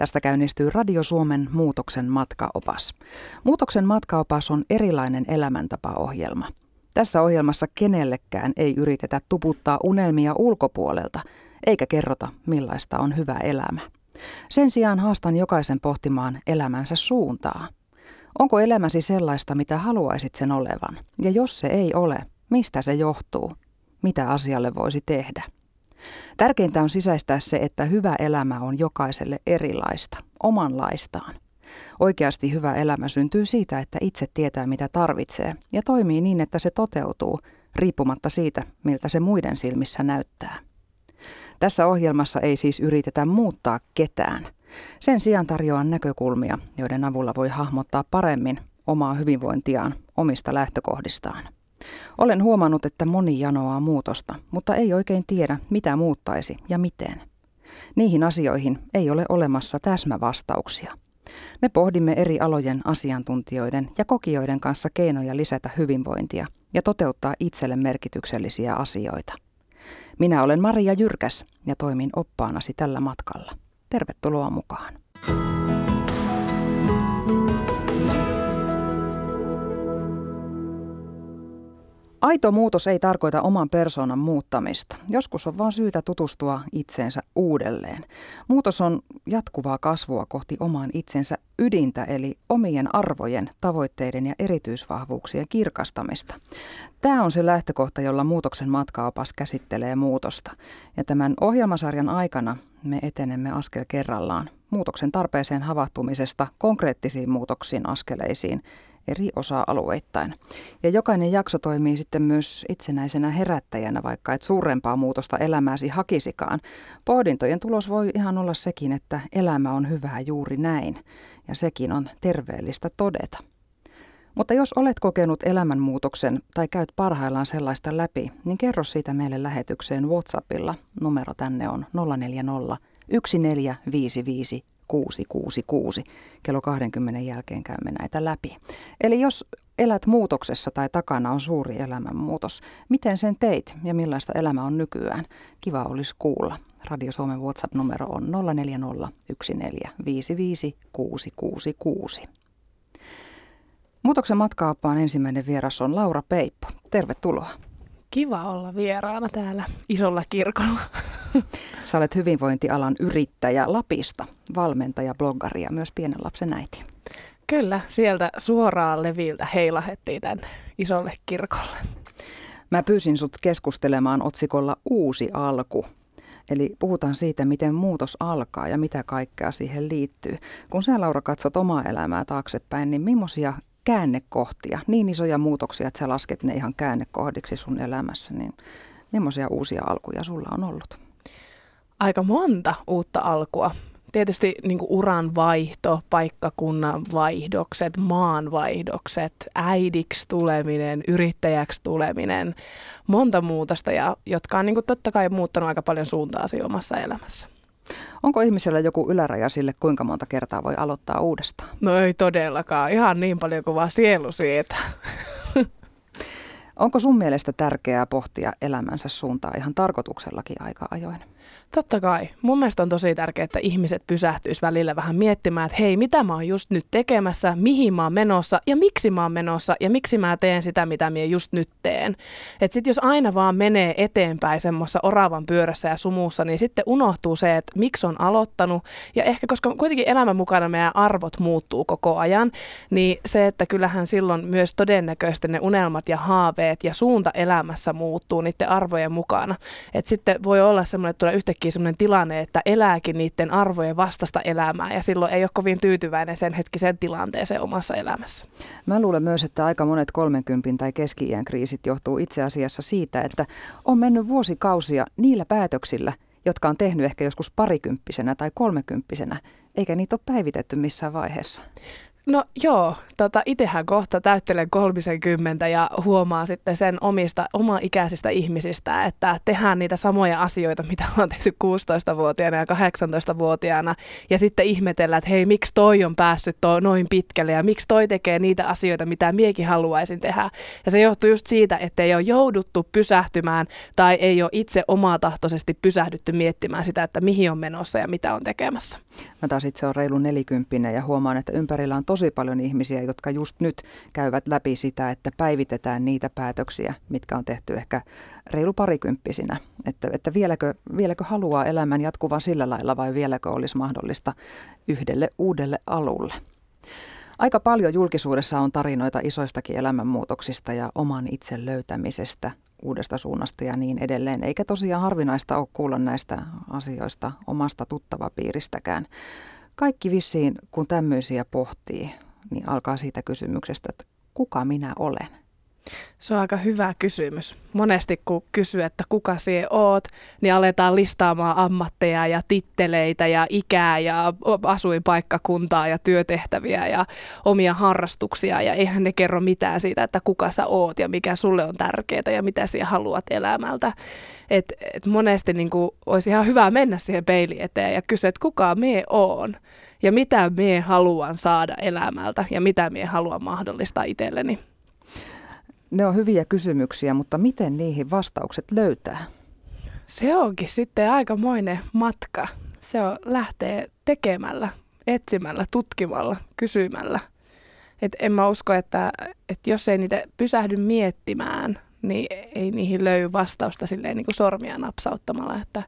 Tästä käynnistyy Radio Suomen Muutoksen matkaopas. Muutoksen matkaopas on erilainen elämäntapaohjelma. Tässä ohjelmassa kenellekään ei yritetä tuputtaa unelmia ulkopuolelta, eikä kerrota millaista on hyvä elämä. Sen sijaan haastan jokaisen pohtimaan elämänsä suuntaa. Onko elämäsi sellaista, mitä haluaisit sen olevan? Ja jos se ei ole, mistä se johtuu? Mitä asialle voisi tehdä? Tärkeintä on sisäistää se, että hyvä elämä on jokaiselle erilaista, omanlaistaan. Oikeasti hyvä elämä syntyy siitä, että itse tietää mitä tarvitsee ja toimii niin, että se toteutuu, riippumatta siitä, miltä se muiden silmissä näyttää. Tässä ohjelmassa ei siis yritetä muuttaa ketään. Sen sijaan tarjoan näkökulmia, joiden avulla voi hahmottaa paremmin omaa hyvinvointiaan omista lähtökohdistaan. Olen huomannut, että moni janoaa muutosta, mutta ei oikein tiedä, mitä muuttaisi ja miten. Niihin asioihin ei ole olemassa täsmävastauksia. Me pohdimme eri alojen asiantuntijoiden ja kokijoiden kanssa keinoja lisätä hyvinvointia ja toteuttaa itselle merkityksellisiä asioita. Minä olen Maria Jyrkäs ja toimin oppaanasi tällä matkalla. Tervetuloa mukaan. Aito muutos ei tarkoita oman persoonan muuttamista. Joskus on vain syytä tutustua itseensä uudelleen. Muutos on jatkuvaa kasvua kohti oman itsensä ydintä, eli omien arvojen, tavoitteiden ja erityisvahvuuksien kirkastamista. Tämä on se lähtökohta, jolla muutoksen matkaopas käsittelee muutosta. Ja tämän ohjelmasarjan aikana me etenemme askel kerrallaan muutoksen tarpeeseen havahtumisesta konkreettisiin muutoksiin askeleisiin eri osa-alueittain. Ja jokainen jakso toimii sitten myös itsenäisenä herättäjänä, vaikka et suurempaa muutosta elämääsi hakisikaan. Pohdintojen tulos voi ihan olla sekin, että elämä on hyvää juuri näin, ja sekin on terveellistä todeta. Mutta jos olet kokenut elämänmuutoksen tai käyt parhaillaan sellaista läpi, niin kerro siitä meille lähetykseen WhatsAppilla. Numero tänne on 040 1455 666. Kello 20 jälkeen käymme näitä läpi. Eli jos elät muutoksessa tai takana on suuri elämänmuutos, miten sen teit ja millaista elämä on nykyään? Kiva olisi kuulla. Radio Suomen WhatsApp-numero on 0401455666. Muutoksen matkaappaan ensimmäinen vieras on Laura Peippo. Tervetuloa. Kiva olla vieraana täällä isolla kirkolla. Sä olet hyvinvointialan yrittäjä Lapista, valmentaja, bloggari ja myös pienen lapsen äiti. Kyllä, sieltä suoraan leviltä heilahettiin tänne isolle kirkolle. Mä pyysin sut keskustelemaan otsikolla Uusi alku. Eli puhutaan siitä, miten muutos alkaa ja mitä kaikkea siihen liittyy. Kun sä Laura katsot omaa elämää taaksepäin, niin millaisia käännekohtia, niin isoja muutoksia, että sä lasket ne ihan käännekohdiksi sun elämässä, niin millaisia uusia alkuja sulla on ollut? Aika monta uutta alkua. Tietysti niin uran vaihto, paikkakunnan vaihdokset, maanvaihdokset, äidiksi tuleminen, yrittäjäksi tuleminen, monta muutosta, ja, jotka on niin kuin totta kai muuttanut aika paljon suuntaa omassa elämässä. Onko ihmisellä joku yläraja sille, kuinka monta kertaa voi aloittaa uudestaan? No ei todellakaan. Ihan niin paljon kuin vaan sielu siitä. Onko sun mielestä tärkeää pohtia elämänsä suuntaa ihan tarkoituksellakin aika ajoin? Totta kai. Mun mielestä on tosi tärkeää, että ihmiset pysähtyis välillä vähän miettimään, että hei, mitä mä oon just nyt tekemässä, mihin mä oon menossa ja miksi mä oon menossa ja miksi mä teen sitä, mitä mä just nyt teen. Että sit jos aina vaan menee eteenpäin semmoissa oravan pyörässä ja sumussa, niin sitten unohtuu se, että miksi on aloittanut. Ja ehkä koska kuitenkin elämän mukana meidän arvot muuttuu koko ajan, niin se, että kyllähän silloin myös todennäköisesti ne unelmat ja haaveet ja suunta elämässä muuttuu niiden arvojen mukana. Että sitten voi olla semmoinen, että tulee yhtäkkiä sellainen tilanne, että elääkin niiden arvojen vastasta elämää ja silloin ei ole kovin tyytyväinen sen hetkisen tilanteeseen omassa elämässä. Mä luulen myös, että aika monet 30 tai keski kriisit johtuu itse asiassa siitä, että on mennyt vuosikausia niillä päätöksillä, jotka on tehnyt ehkä joskus parikymppisenä tai kolmekymppisenä, eikä niitä ole päivitetty missään vaiheessa. No joo, tota, itsehän kohta täyttelen 30 ja huomaa sitten sen omista, oma ikäisistä ihmisistä, että tehdään niitä samoja asioita, mitä on tehty 16-vuotiaana ja 18-vuotiaana. Ja sitten ihmetellään, että hei, miksi toi on päässyt toi noin pitkälle ja miksi toi tekee niitä asioita, mitä miekin haluaisin tehdä. Ja se johtuu just siitä, että ei ole jouduttu pysähtymään tai ei ole itse omatahtoisesti pysähdytty miettimään sitä, että mihin on menossa ja mitä on tekemässä. Mä taas itse on reilu nelikymppinen ja huomaan, että ympärillä on tosi paljon ihmisiä, jotka just nyt käyvät läpi sitä, että päivitetään niitä päätöksiä, mitkä on tehty ehkä reilu parikymppisinä. Että, että vieläkö, vieläkö haluaa elämän jatkuvan sillä lailla vai vieläkö olisi mahdollista yhdelle uudelle alulle. Aika paljon julkisuudessa on tarinoita isoistakin elämänmuutoksista ja oman itsen löytämisestä, uudesta suunnasta ja niin edelleen. Eikä tosiaan harvinaista ole kuulla näistä asioista omasta tuttavapiiristäkään. Kaikki vissiin, kun tämmöisiä pohtii, niin alkaa siitä kysymyksestä, että kuka minä olen? Se on aika hyvä kysymys. Monesti kun kysyy, että kuka sie oot, niin aletaan listaamaan ammatteja ja titteleitä ja ikää ja asuinpaikkakuntaa ja työtehtäviä ja omia harrastuksia. Ja eihän ne kerro mitään siitä, että kuka sä oot ja mikä sulle on tärkeää ja mitä sä haluat elämältä. Et, et monesti niin kuin, olisi ihan hyvä mennä siihen peili eteen ja kysyä, että kuka me oon ja mitä me haluan saada elämältä ja mitä me haluan mahdollistaa itselleni. Ne on hyviä kysymyksiä, mutta miten niihin vastaukset löytää? Se onkin sitten aikamoinen matka. Se on lähtee tekemällä, etsimällä, tutkimalla, kysymällä. Et en mä usko, että, että jos ei niitä pysähdy miettimään, niin ei niihin löydy vastausta silleen niin kuin sormia napsauttamalla. Että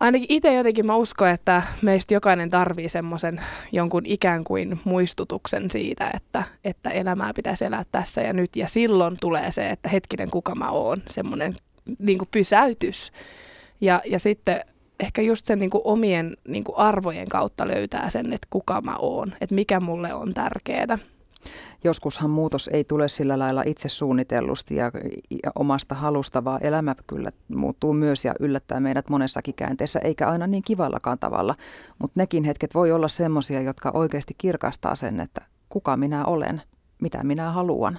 ainakin itse jotenkin mä uskon, että meistä jokainen tarvii semmoisen jonkun ikään kuin muistutuksen siitä, että, että elämää pitäisi elää tässä ja nyt. Ja silloin tulee se, että hetkinen, kuka mä oon, semmoinen niin pysäytys. Ja, ja sitten ehkä just sen niin kuin omien niin kuin arvojen kautta löytää sen, että kuka mä oon, että mikä mulle on tärkeää joskushan muutos ei tule sillä lailla itse suunnitellusti ja, ja omasta halusta, vaan elämä kyllä muuttuu myös ja yllättää meidät monessakin käänteessä, eikä aina niin kivallakaan tavalla. Mutta nekin hetket voi olla semmoisia, jotka oikeasti kirkastaa sen, että kuka minä olen, mitä minä haluan.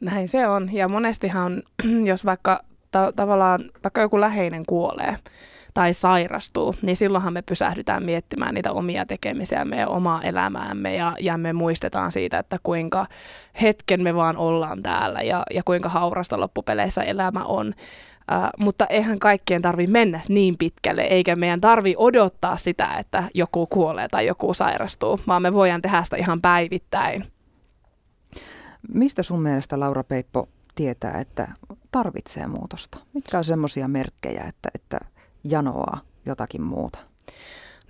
Näin se on. Ja monestihan, jos vaikka ta- tavallaan vaikka joku läheinen kuolee, tai sairastuu, niin silloinhan me pysähdytään miettimään niitä omia tekemisiä, meidän omaa elämäämme ja, ja me muistetaan siitä, että kuinka hetken me vaan ollaan täällä ja, ja kuinka haurasta loppupeleissä elämä on. Uh, mutta eihän kaikkien tarvi mennä niin pitkälle, eikä meidän tarvi odottaa sitä, että joku kuolee tai joku sairastuu, vaan me voidaan tehdä sitä ihan päivittäin. Mistä sun mielestä Laura Peippo tietää, että tarvitsee muutosta? Mitkä on semmoisia merkkejä, että, että janoaa jotakin muuta?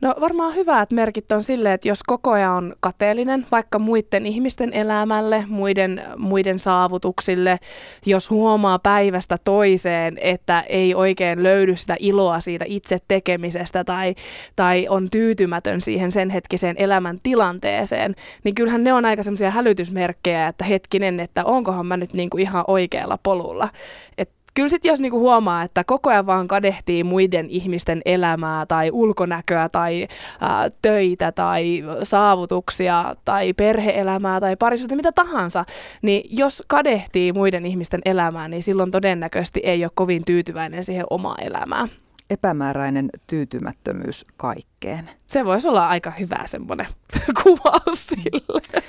No varmaan hyvät merkit on silleen, että jos koko ajan on kateellinen vaikka muiden ihmisten elämälle, muiden, muiden saavutuksille, jos huomaa päivästä toiseen, että ei oikein löydy sitä iloa siitä itse tekemisestä tai, tai on tyytymätön siihen sen hetkiseen elämän tilanteeseen, niin kyllähän ne on aika semmoisia hälytysmerkkejä, että hetkinen, että onkohan mä nyt niinku ihan oikealla polulla. Et kyllä sitten jos niinku huomaa, että koko ajan vaan kadehtii muiden ihmisten elämää tai ulkonäköä tai ää, töitä tai saavutuksia tai perheelämää tai parisuutta, mitä tahansa, niin jos kadehtii muiden ihmisten elämää, niin silloin todennäköisesti ei ole kovin tyytyväinen siihen omaan elämään. Epämääräinen tyytymättömyys kaikkeen. Se voisi olla aika hyvä semmoinen kuvaus sille.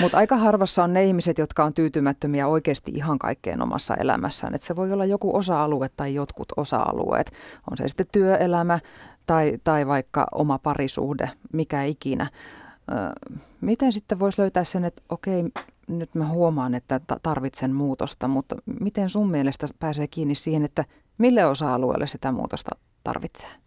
Mutta aika harvassa on ne ihmiset, jotka on tyytymättömiä oikeasti ihan kaikkeen omassa elämässään. Et se voi olla joku osa-alue tai jotkut osa-alueet. On se sitten työelämä tai, tai vaikka oma parisuhde, mikä ikinä. Ö, miten sitten voisi löytää sen, että okei, nyt mä huomaan, että tarvitsen muutosta, mutta miten sun mielestä pääsee kiinni siihen, että mille osa-alueelle sitä muutosta tarvitsee?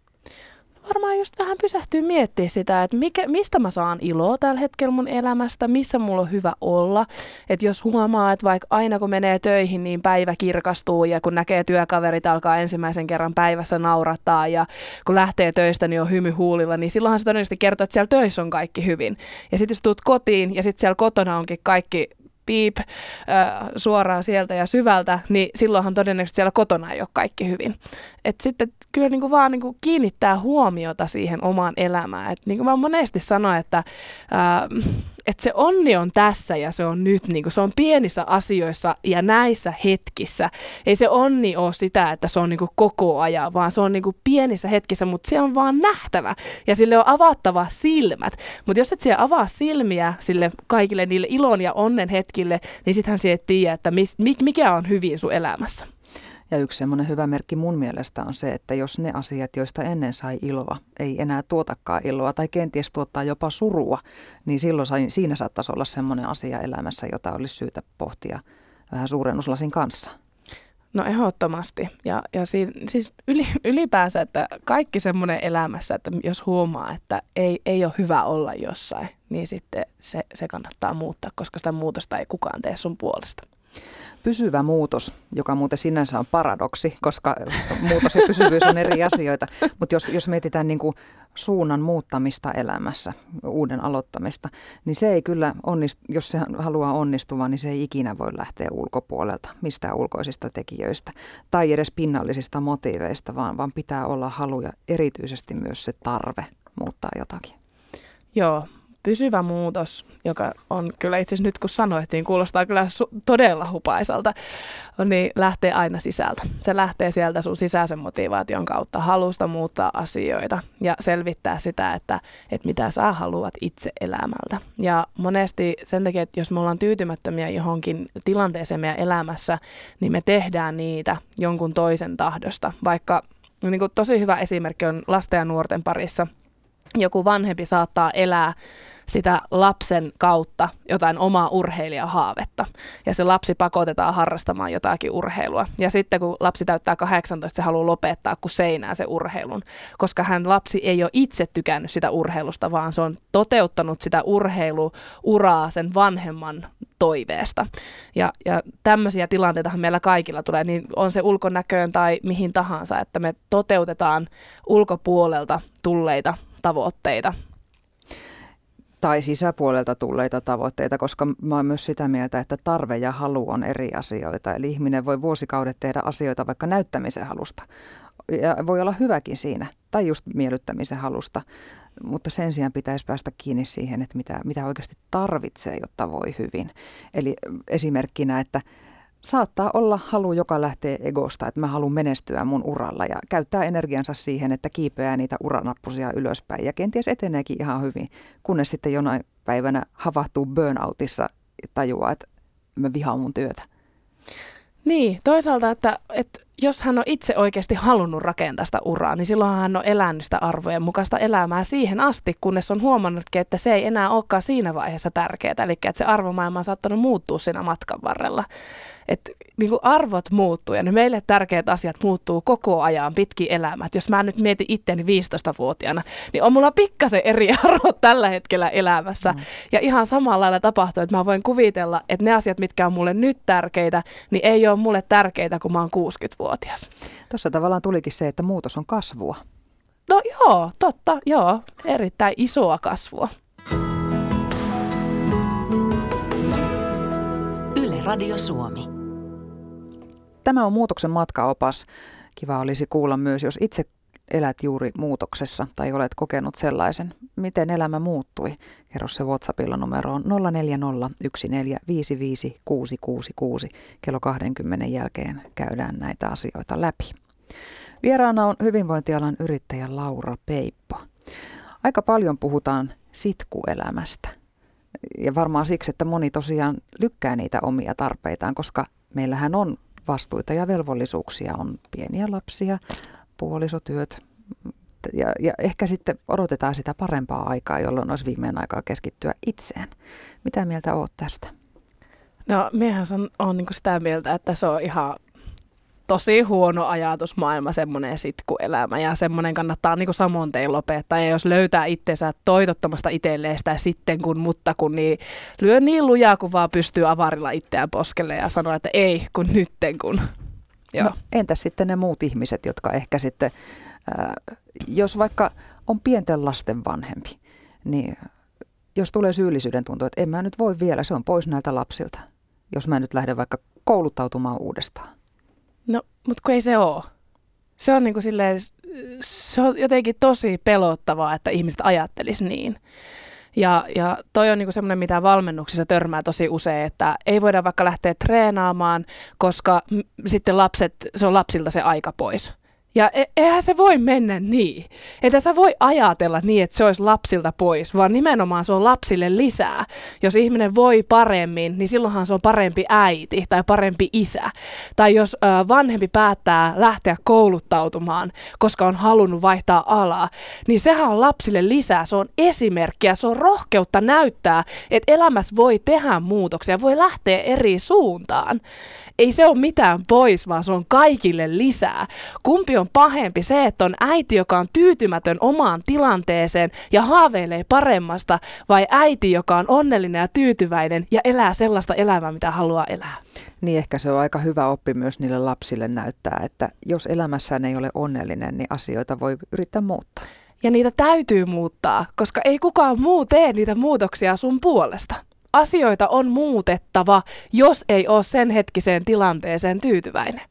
Varmaan just vähän pysähtyy miettimään sitä, että mikä, mistä mä saan iloa tällä hetkellä mun elämästä, missä mulla on hyvä olla. Että jos huomaa, että vaikka aina kun menee töihin, niin päivä kirkastuu ja kun näkee työkaverit alkaa ensimmäisen kerran päivässä naurattaa ja kun lähtee töistä, niin on hymy huulilla, niin silloinhan se todennäköisesti kertoo, että siellä töissä on kaikki hyvin. Ja sitten jos tuut kotiin ja sitten siellä kotona onkin kaikki piip suoraan sieltä ja syvältä, niin silloinhan todennäköisesti siellä kotona ei ole kaikki hyvin. Et sitten kyllä niin kuin vaan niin kuin kiinnittää huomiota siihen omaan elämään. Et niin kuin mä monesti sanoin, että äh, että se onni on tässä ja se on nyt, niin kuin se on pienissä asioissa ja näissä hetkissä. Ei se onni ole sitä, että se on niin kuin koko ajan, vaan se on niin kuin pienissä hetkissä, mutta se on vaan nähtävä ja sille on avattava silmät. Mutta jos et siellä avaa silmiä sille kaikille niille ilon ja onnen hetkille, niin sittenhän se et tiedä, että mis, mikä on hyvin sun elämässä. Ja yksi semmoinen hyvä merkki mun mielestä on se, että jos ne asiat, joista ennen sai iloa, ei enää tuotakaan iloa tai kenties tuottaa jopa surua, niin silloin siinä saattaisi olla semmoinen asia elämässä, jota olisi syytä pohtia vähän suurennuslasin kanssa. No ehdottomasti. Ja, ja si, siis yli, ylipäänsä, että kaikki semmoinen elämässä, että jos huomaa, että ei, ei ole hyvä olla jossain, niin sitten se, se kannattaa muuttaa, koska sitä muutosta ei kukaan tee sun puolesta pysyvä muutos, joka muuten sinänsä on paradoksi, koska muutos ja pysyvyys on eri asioita. Mutta jos, jos mietitään niin kuin suunnan muuttamista elämässä, uuden aloittamista, niin se ei kyllä onnistu, jos se haluaa onnistua, niin se ei ikinä voi lähteä ulkopuolelta, mistään ulkoisista tekijöistä tai edes pinnallisista motiiveista, vaan, vaan pitää olla halu ja erityisesti myös se tarve muuttaa jotakin. Joo, pysyvä muutos, joka on kyllä itse nyt kun sanoit, niin kuulostaa kyllä su- todella hupaisalta, niin lähtee aina sisältä. Se lähtee sieltä sun sisäisen motivaation kautta, halusta muuttaa asioita ja selvittää sitä, että, että mitä sä haluat itse elämältä. Ja monesti sen takia, että jos me ollaan tyytymättömiä johonkin tilanteeseen meidän elämässä, niin me tehdään niitä jonkun toisen tahdosta. Vaikka niin kuin tosi hyvä esimerkki on lasten ja nuorten parissa – joku vanhempi saattaa elää sitä lapsen kautta jotain omaa urheilijahaavetta. Ja se lapsi pakotetaan harrastamaan jotakin urheilua. Ja sitten kun lapsi täyttää 18, se haluaa lopettaa kuin seinää se urheilun. Koska hän lapsi ei ole itse tykännyt sitä urheilusta, vaan se on toteuttanut sitä urheiluuraa sen vanhemman toiveesta. Ja, ja tämmöisiä tilanteita meillä kaikilla tulee, niin on se ulkonäköön tai mihin tahansa, että me toteutetaan ulkopuolelta tulleita tavoitteita tai sisäpuolelta tulleita tavoitteita, koska mä oon myös sitä mieltä, että tarve ja halu on eri asioita. Eli ihminen voi vuosikaudet tehdä asioita vaikka näyttämisen halusta. Ja voi olla hyväkin siinä, tai just miellyttämisen halusta. Mutta sen sijaan pitäisi päästä kiinni siihen, että mitä, mitä oikeasti tarvitsee, jotta voi hyvin. Eli esimerkkinä, että saattaa olla halu, joka lähtee egosta, että mä haluan menestyä mun uralla ja käyttää energiansa siihen, että kiipeää niitä uranappusia ylöspäin ja kenties eteneekin ihan hyvin, kunnes sitten jonain päivänä havahtuu burnoutissa tajuaa, että mä vihaan mun työtä. Niin, toisaalta, että, että jos hän on itse oikeasti halunnut rakentaa sitä uraa, niin silloin hän on elänyt sitä arvojen mukaista elämää siihen asti, kunnes on huomannutkin, että se ei enää olekaan siinä vaiheessa tärkeää. Eli että se arvomaailma on saattanut muuttua siinä matkan varrella että niin kuin arvot muuttuu ja ne meille tärkeät asiat muuttuu koko ajan pitkin elämää. jos mä nyt mietin itseäni 15-vuotiaana, niin on mulla pikkasen eri arvot tällä hetkellä elämässä. Mm. Ja ihan samalla lailla tapahtuu, että mä voin kuvitella, että ne asiat, mitkä on mulle nyt tärkeitä, niin ei ole mulle tärkeitä, kun mä oon 60-vuotias. Tuossa tavallaan tulikin se, että muutos on kasvua. No joo, totta, joo. Erittäin isoa kasvua. Yle Radio Suomi. Tämä on muutoksen matkaopas. Kiva olisi kuulla myös, jos itse elät juuri muutoksessa tai olet kokenut sellaisen. Miten elämä muuttui? Kerro se WhatsAppilla numeroon 0401455666. Kello 20 jälkeen käydään näitä asioita läpi. Vieraana on hyvinvointialan yrittäjä Laura Peippo. Aika paljon puhutaan sitkuelämästä. Ja varmaan siksi, että moni tosiaan lykkää niitä omia tarpeitaan, koska meillähän on vastuita ja velvollisuuksia. On pieniä lapsia, puolisotyöt ja, ja ehkä sitten odotetaan sitä parempaa aikaa, jolloin olisi viimein aikaa keskittyä itseen. Mitä mieltä oot tästä? No, miehän on, on niin sitä mieltä, että se on ihan tosi huono ajatusmaailma, semmoinen sitkuelämä ja semmoinen kannattaa niin samoin tein lopettaa. Ja jos löytää itsensä toitottamasta itselleen sitä sitten kun, mutta kun, niin lyö niin lujaa kun vaan pystyy avarilla itseään poskelle ja sanoa, että ei kun nytten kun. Joo. No, entäs sitten ne muut ihmiset, jotka ehkä sitten, äh, jos vaikka on pienten lasten vanhempi, niin jos tulee syyllisyyden tuntu, että en mä nyt voi vielä, se on pois näiltä lapsilta, jos mä nyt lähden vaikka kouluttautumaan uudestaan? Mutta kun ei se ole. Se on, niin kuin silleen, se on jotenkin tosi pelottavaa, että ihmiset ajattelis niin. Ja, ja toi on niinku semmoinen, mitä valmennuksissa törmää tosi usein, että ei voida vaikka lähteä treenaamaan, koska m- sitten lapset, se on lapsilta se aika pois. Ja e- eihän se voi mennä niin. Että sä voi ajatella niin, että se olisi lapsilta pois, vaan nimenomaan se on lapsille lisää. Jos ihminen voi paremmin, niin silloinhan se on parempi äiti tai parempi isä. Tai jos ö, vanhempi päättää lähteä kouluttautumaan, koska on halunnut vaihtaa alaa, niin sehän on lapsille lisää. Se on esimerkkiä, se on rohkeutta näyttää, että elämässä voi tehdä muutoksia, voi lähteä eri suuntaan ei se ole mitään pois, vaan se on kaikille lisää. Kumpi on pahempi? Se, että on äiti, joka on tyytymätön omaan tilanteeseen ja haaveilee paremmasta, vai äiti, joka on onnellinen ja tyytyväinen ja elää sellaista elämää, mitä haluaa elää? Niin ehkä se on aika hyvä oppi myös niille lapsille näyttää, että jos elämässään ei ole onnellinen, niin asioita voi yrittää muuttaa. Ja niitä täytyy muuttaa, koska ei kukaan muu tee niitä muutoksia sun puolesta asioita on muutettava, jos ei ole sen hetkiseen tilanteeseen tyytyväinen.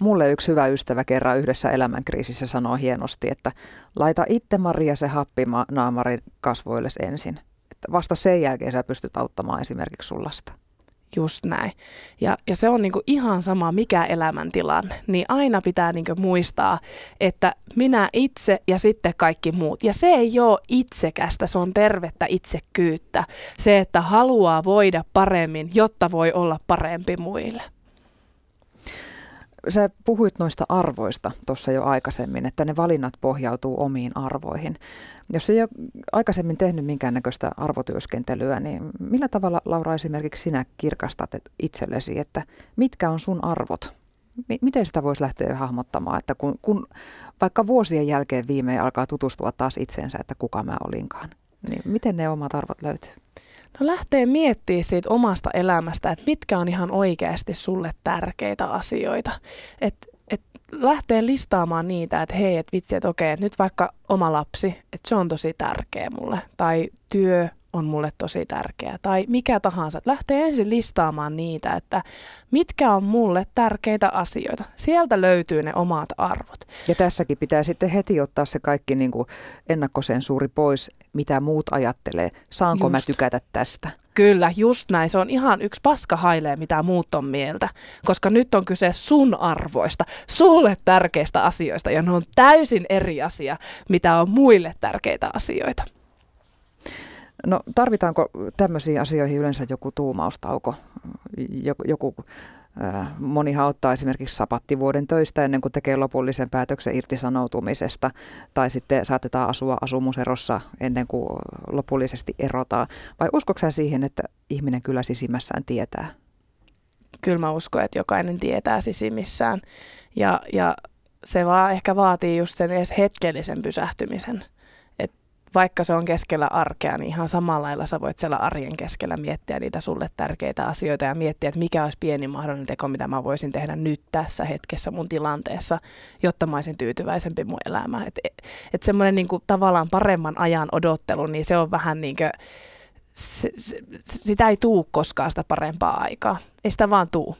Mulle yksi hyvä ystävä kerran yhdessä elämänkriisissä sanoi hienosti, että laita itse Maria se happima naamari kasvoilles ensin. Että vasta sen jälkeen sä pystyt auttamaan esimerkiksi sun lasta. Just näin. Ja, ja se on niinku ihan sama, mikä elämäntilanne. Niin aina pitää niinku muistaa, että minä itse ja sitten kaikki muut. Ja se ei ole itsekästä, se on tervettä itsekyyttä. Se, että haluaa voida paremmin, jotta voi olla parempi muille. Sä puhuit noista arvoista tuossa jo aikaisemmin, että ne valinnat pohjautuu omiin arvoihin. Jos ei ole aikaisemmin tehnyt minkäännäköistä arvotyöskentelyä, niin millä tavalla, Laura, esimerkiksi sinä kirkastat itsellesi, että mitkä on sun arvot? Miten sitä voisi lähteä hahmottamaan, että kun, kun vaikka vuosien jälkeen viimein alkaa tutustua taas itseensä, että kuka mä olinkaan, niin miten ne omat arvot löytyy? No lähtee miettimään siitä omasta elämästä, että mitkä on ihan oikeasti sulle tärkeitä asioita. Että et lähtee listaamaan niitä, että hei, että vitsi, että okei, että nyt vaikka oma lapsi, että se on tosi tärkeä mulle. Tai työ, on mulle tosi tärkeä. Tai mikä tahansa. Että lähtee ensin listaamaan niitä, että mitkä on mulle tärkeitä asioita. Sieltä löytyy ne omat arvot. Ja tässäkin pitää sitten heti ottaa se kaikki niin kuin ennakkosensuuri pois, mitä muut ajattelee. Saanko Just. mä tykätä tästä? Kyllä, just näin. Se on ihan yksi paska hailee, mitä muut on mieltä. Koska nyt on kyse sun arvoista, sulle tärkeistä asioista. Ja ne on täysin eri asia, mitä on muille tärkeitä asioita. No tarvitaanko tämmöisiin asioihin yleensä joku tuumaustauko? Joku, joku äh, monihan ottaa esimerkiksi sapattivuoden töistä ennen kuin tekee lopullisen päätöksen irtisanoutumisesta, tai sitten saatetaan asua asumuserossa ennen kuin lopullisesti erotaan. Vai uskoksen siihen, että ihminen kyllä sisimmässään tietää? Kyllä mä uskon, että jokainen tietää sisimmissään. Ja, ja se vaan ehkä vaatii just sen edes hetkellisen pysähtymisen – vaikka se on keskellä arkea, niin ihan samalla lailla sä voit siellä arjen keskellä miettiä niitä sulle tärkeitä asioita ja miettiä, että mikä olisi pieni mahdollinen teko, mitä mä voisin tehdä nyt tässä hetkessä mun tilanteessa, jotta mä olisin tyytyväisempi mun elämään. Että et semmoinen niinku tavallaan paremman ajan odottelu, niin se on vähän niin kuin, sitä ei tuu koskaan sitä parempaa aikaa. Ei sitä vaan tuu.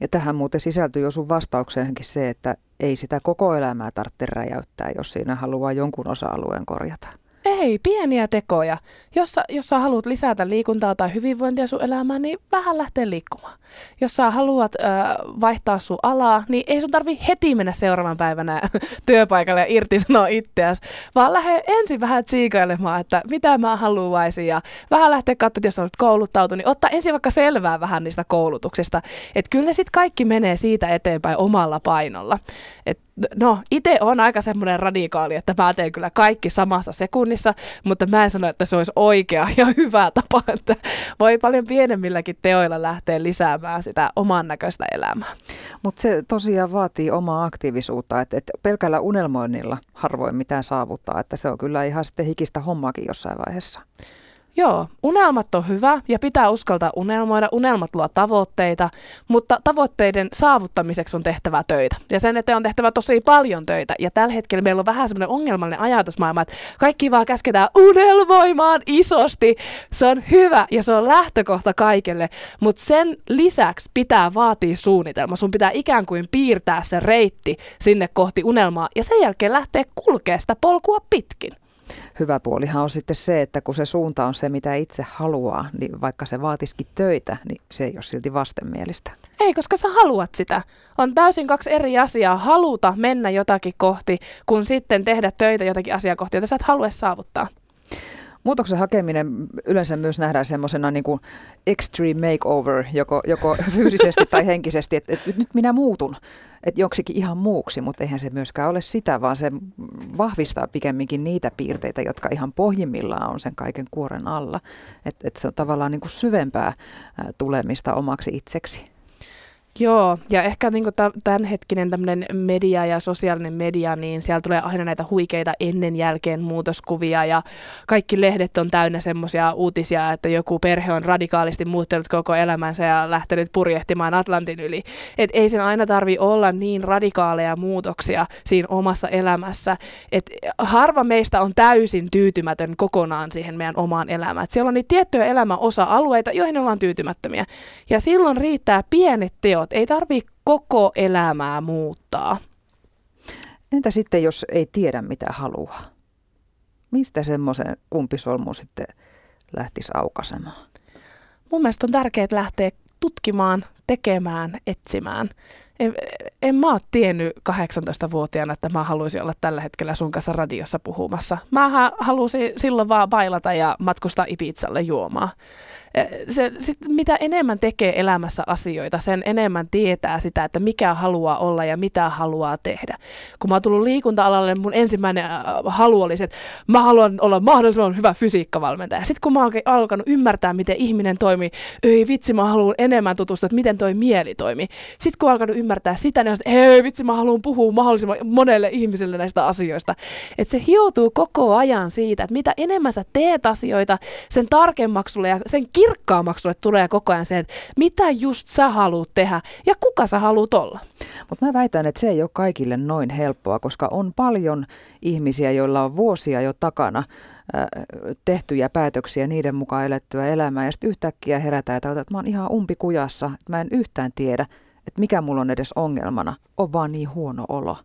Ja tähän muuten sisältyy jo sun vastaukseenkin se, että ei sitä koko elämää tarvitse räjäyttää, jos siinä haluaa jonkun osa-alueen korjata. Ei, pieniä tekoja. Jos sä, jos sä haluat lisätä liikuntaa tai hyvinvointia sun elämään, niin vähän lähtee liikkumaan. Jos sä haluat ö, vaihtaa sun alaa, niin ei sun tarvi heti mennä seuraavan päivänä työpaikalle ja irtisanoa itseäsi, vaan lähde ensin vähän tsiikailemaan, että mitä mä haluaisin ja vähän lähteä katsomaan, jos olet kouluttautunut, niin ottaa ensin vaikka selvää vähän niistä koulutuksista. Että kyllä ne sitten kaikki menee siitä eteenpäin omalla painolla. Et no, itse on aika semmoinen radikaali, että mä teen kyllä kaikki samassa sekunnissa, mutta mä en sano, että se olisi oikea ja hyvä tapa, että voi paljon pienemmilläkin teoilla lähteä lisäämään sitä oman näköistä elämää. Mutta se tosiaan vaatii omaa aktiivisuutta, että, että pelkällä unelmoinnilla harvoin mitään saavuttaa, että se on kyllä ihan sitten hikistä hommaakin jossain vaiheessa. Joo, unelmat on hyvä ja pitää uskaltaa unelmoida. Unelmat luo tavoitteita, mutta tavoitteiden saavuttamiseksi on tehtävä töitä. Ja sen eteen on tehtävä tosi paljon töitä. Ja tällä hetkellä meillä on vähän semmoinen ongelmallinen ajatusmaailma, että kaikki vaan käsketään unelmoimaan isosti. Se on hyvä ja se on lähtökohta kaikelle, mutta sen lisäksi pitää vaatia suunnitelma. Sun pitää ikään kuin piirtää se reitti sinne kohti unelmaa ja sen jälkeen lähteä kulkea sitä polkua pitkin hyvä puolihan on sitten se, että kun se suunta on se, mitä itse haluaa, niin vaikka se vaatisikin töitä, niin se ei ole silti vastenmielistä. Ei, koska sä haluat sitä. On täysin kaksi eri asiaa. Haluta mennä jotakin kohti, kun sitten tehdä töitä jotakin asiaa kohti, jota sä et halua saavuttaa. Muutoksen hakeminen yleensä myös nähdään semmoisena niin kuin extreme makeover, joko, joko fyysisesti tai henkisesti, että, että nyt minä muutun että joksikin ihan muuksi, mutta eihän se myöskään ole sitä, vaan se vahvistaa pikemminkin niitä piirteitä, jotka ihan pohjimmillaan on sen kaiken kuoren alla. Että et se on tavallaan niin kuin syvempää tulemista omaksi itseksi. Joo, ja ehkä niin kuin tämänhetkinen tämmöinen media ja sosiaalinen media, niin siellä tulee aina näitä huikeita ennen jälkeen muutoskuvia ja kaikki lehdet on täynnä semmoisia uutisia, että joku perhe on radikaalisti muuttanut koko elämänsä ja lähtenyt purjehtimaan Atlantin yli. Et ei sen aina tarvi olla niin radikaaleja muutoksia siinä omassa elämässä, että harva meistä on täysin tyytymätön kokonaan siihen meidän omaan elämään. Et siellä on niitä tiettyjä elämäosa-alueita, joihin ollaan tyytymättömiä. Ja silloin riittää pienet teot teot. Ei tarvi koko elämää muuttaa. Entä sitten, jos ei tiedä mitä haluaa? Mistä semmoisen umpisolmun sitten lähtisi aukaisemaan? Mun mielestä on tärkeää lähteä tutkimaan, tekemään, etsimään. En, en mä ole tiennyt 18-vuotiaana, että mä haluaisin olla tällä hetkellä sun kanssa radiossa puhumassa. Mä halusin silloin vaan bailata ja matkustaa Ibizalle juomaan se, sit, mitä enemmän tekee elämässä asioita, sen enemmän tietää sitä, että mikä haluaa olla ja mitä haluaa tehdä. Kun mä oon tullut liikunta-alalle, mun ensimmäinen halu oli se, että mä haluan olla mahdollisimman hyvä fysiikkavalmentaja. Sitten kun mä oon alkanut ymmärtää, miten ihminen toimii, ei vitsi, mä haluan enemmän tutustua, että miten toi mieli toimii. Sitten kun alkanut ymmärtää sitä, niin että ei vitsi, mä haluan puhua mahdollisimman monelle ihmiselle näistä asioista. Että se hioutuu koko ajan siitä, että mitä enemmän sä teet asioita, sen tarkemmaksi ja sen kirkkaammaksi sulle tulee koko ajan se, että mitä just sä haluat tehdä ja kuka sä haluat olla. Mutta mä väitän, että se ei ole kaikille noin helppoa, koska on paljon ihmisiä, joilla on vuosia jo takana tehtyjä päätöksiä, niiden mukaan elettyä elämää, ja sitten yhtäkkiä herätään, että, että mä oon ihan umpikujassa, että mä en yhtään tiedä, että mikä mulla on edes ongelmana, on vaan niin huono olo.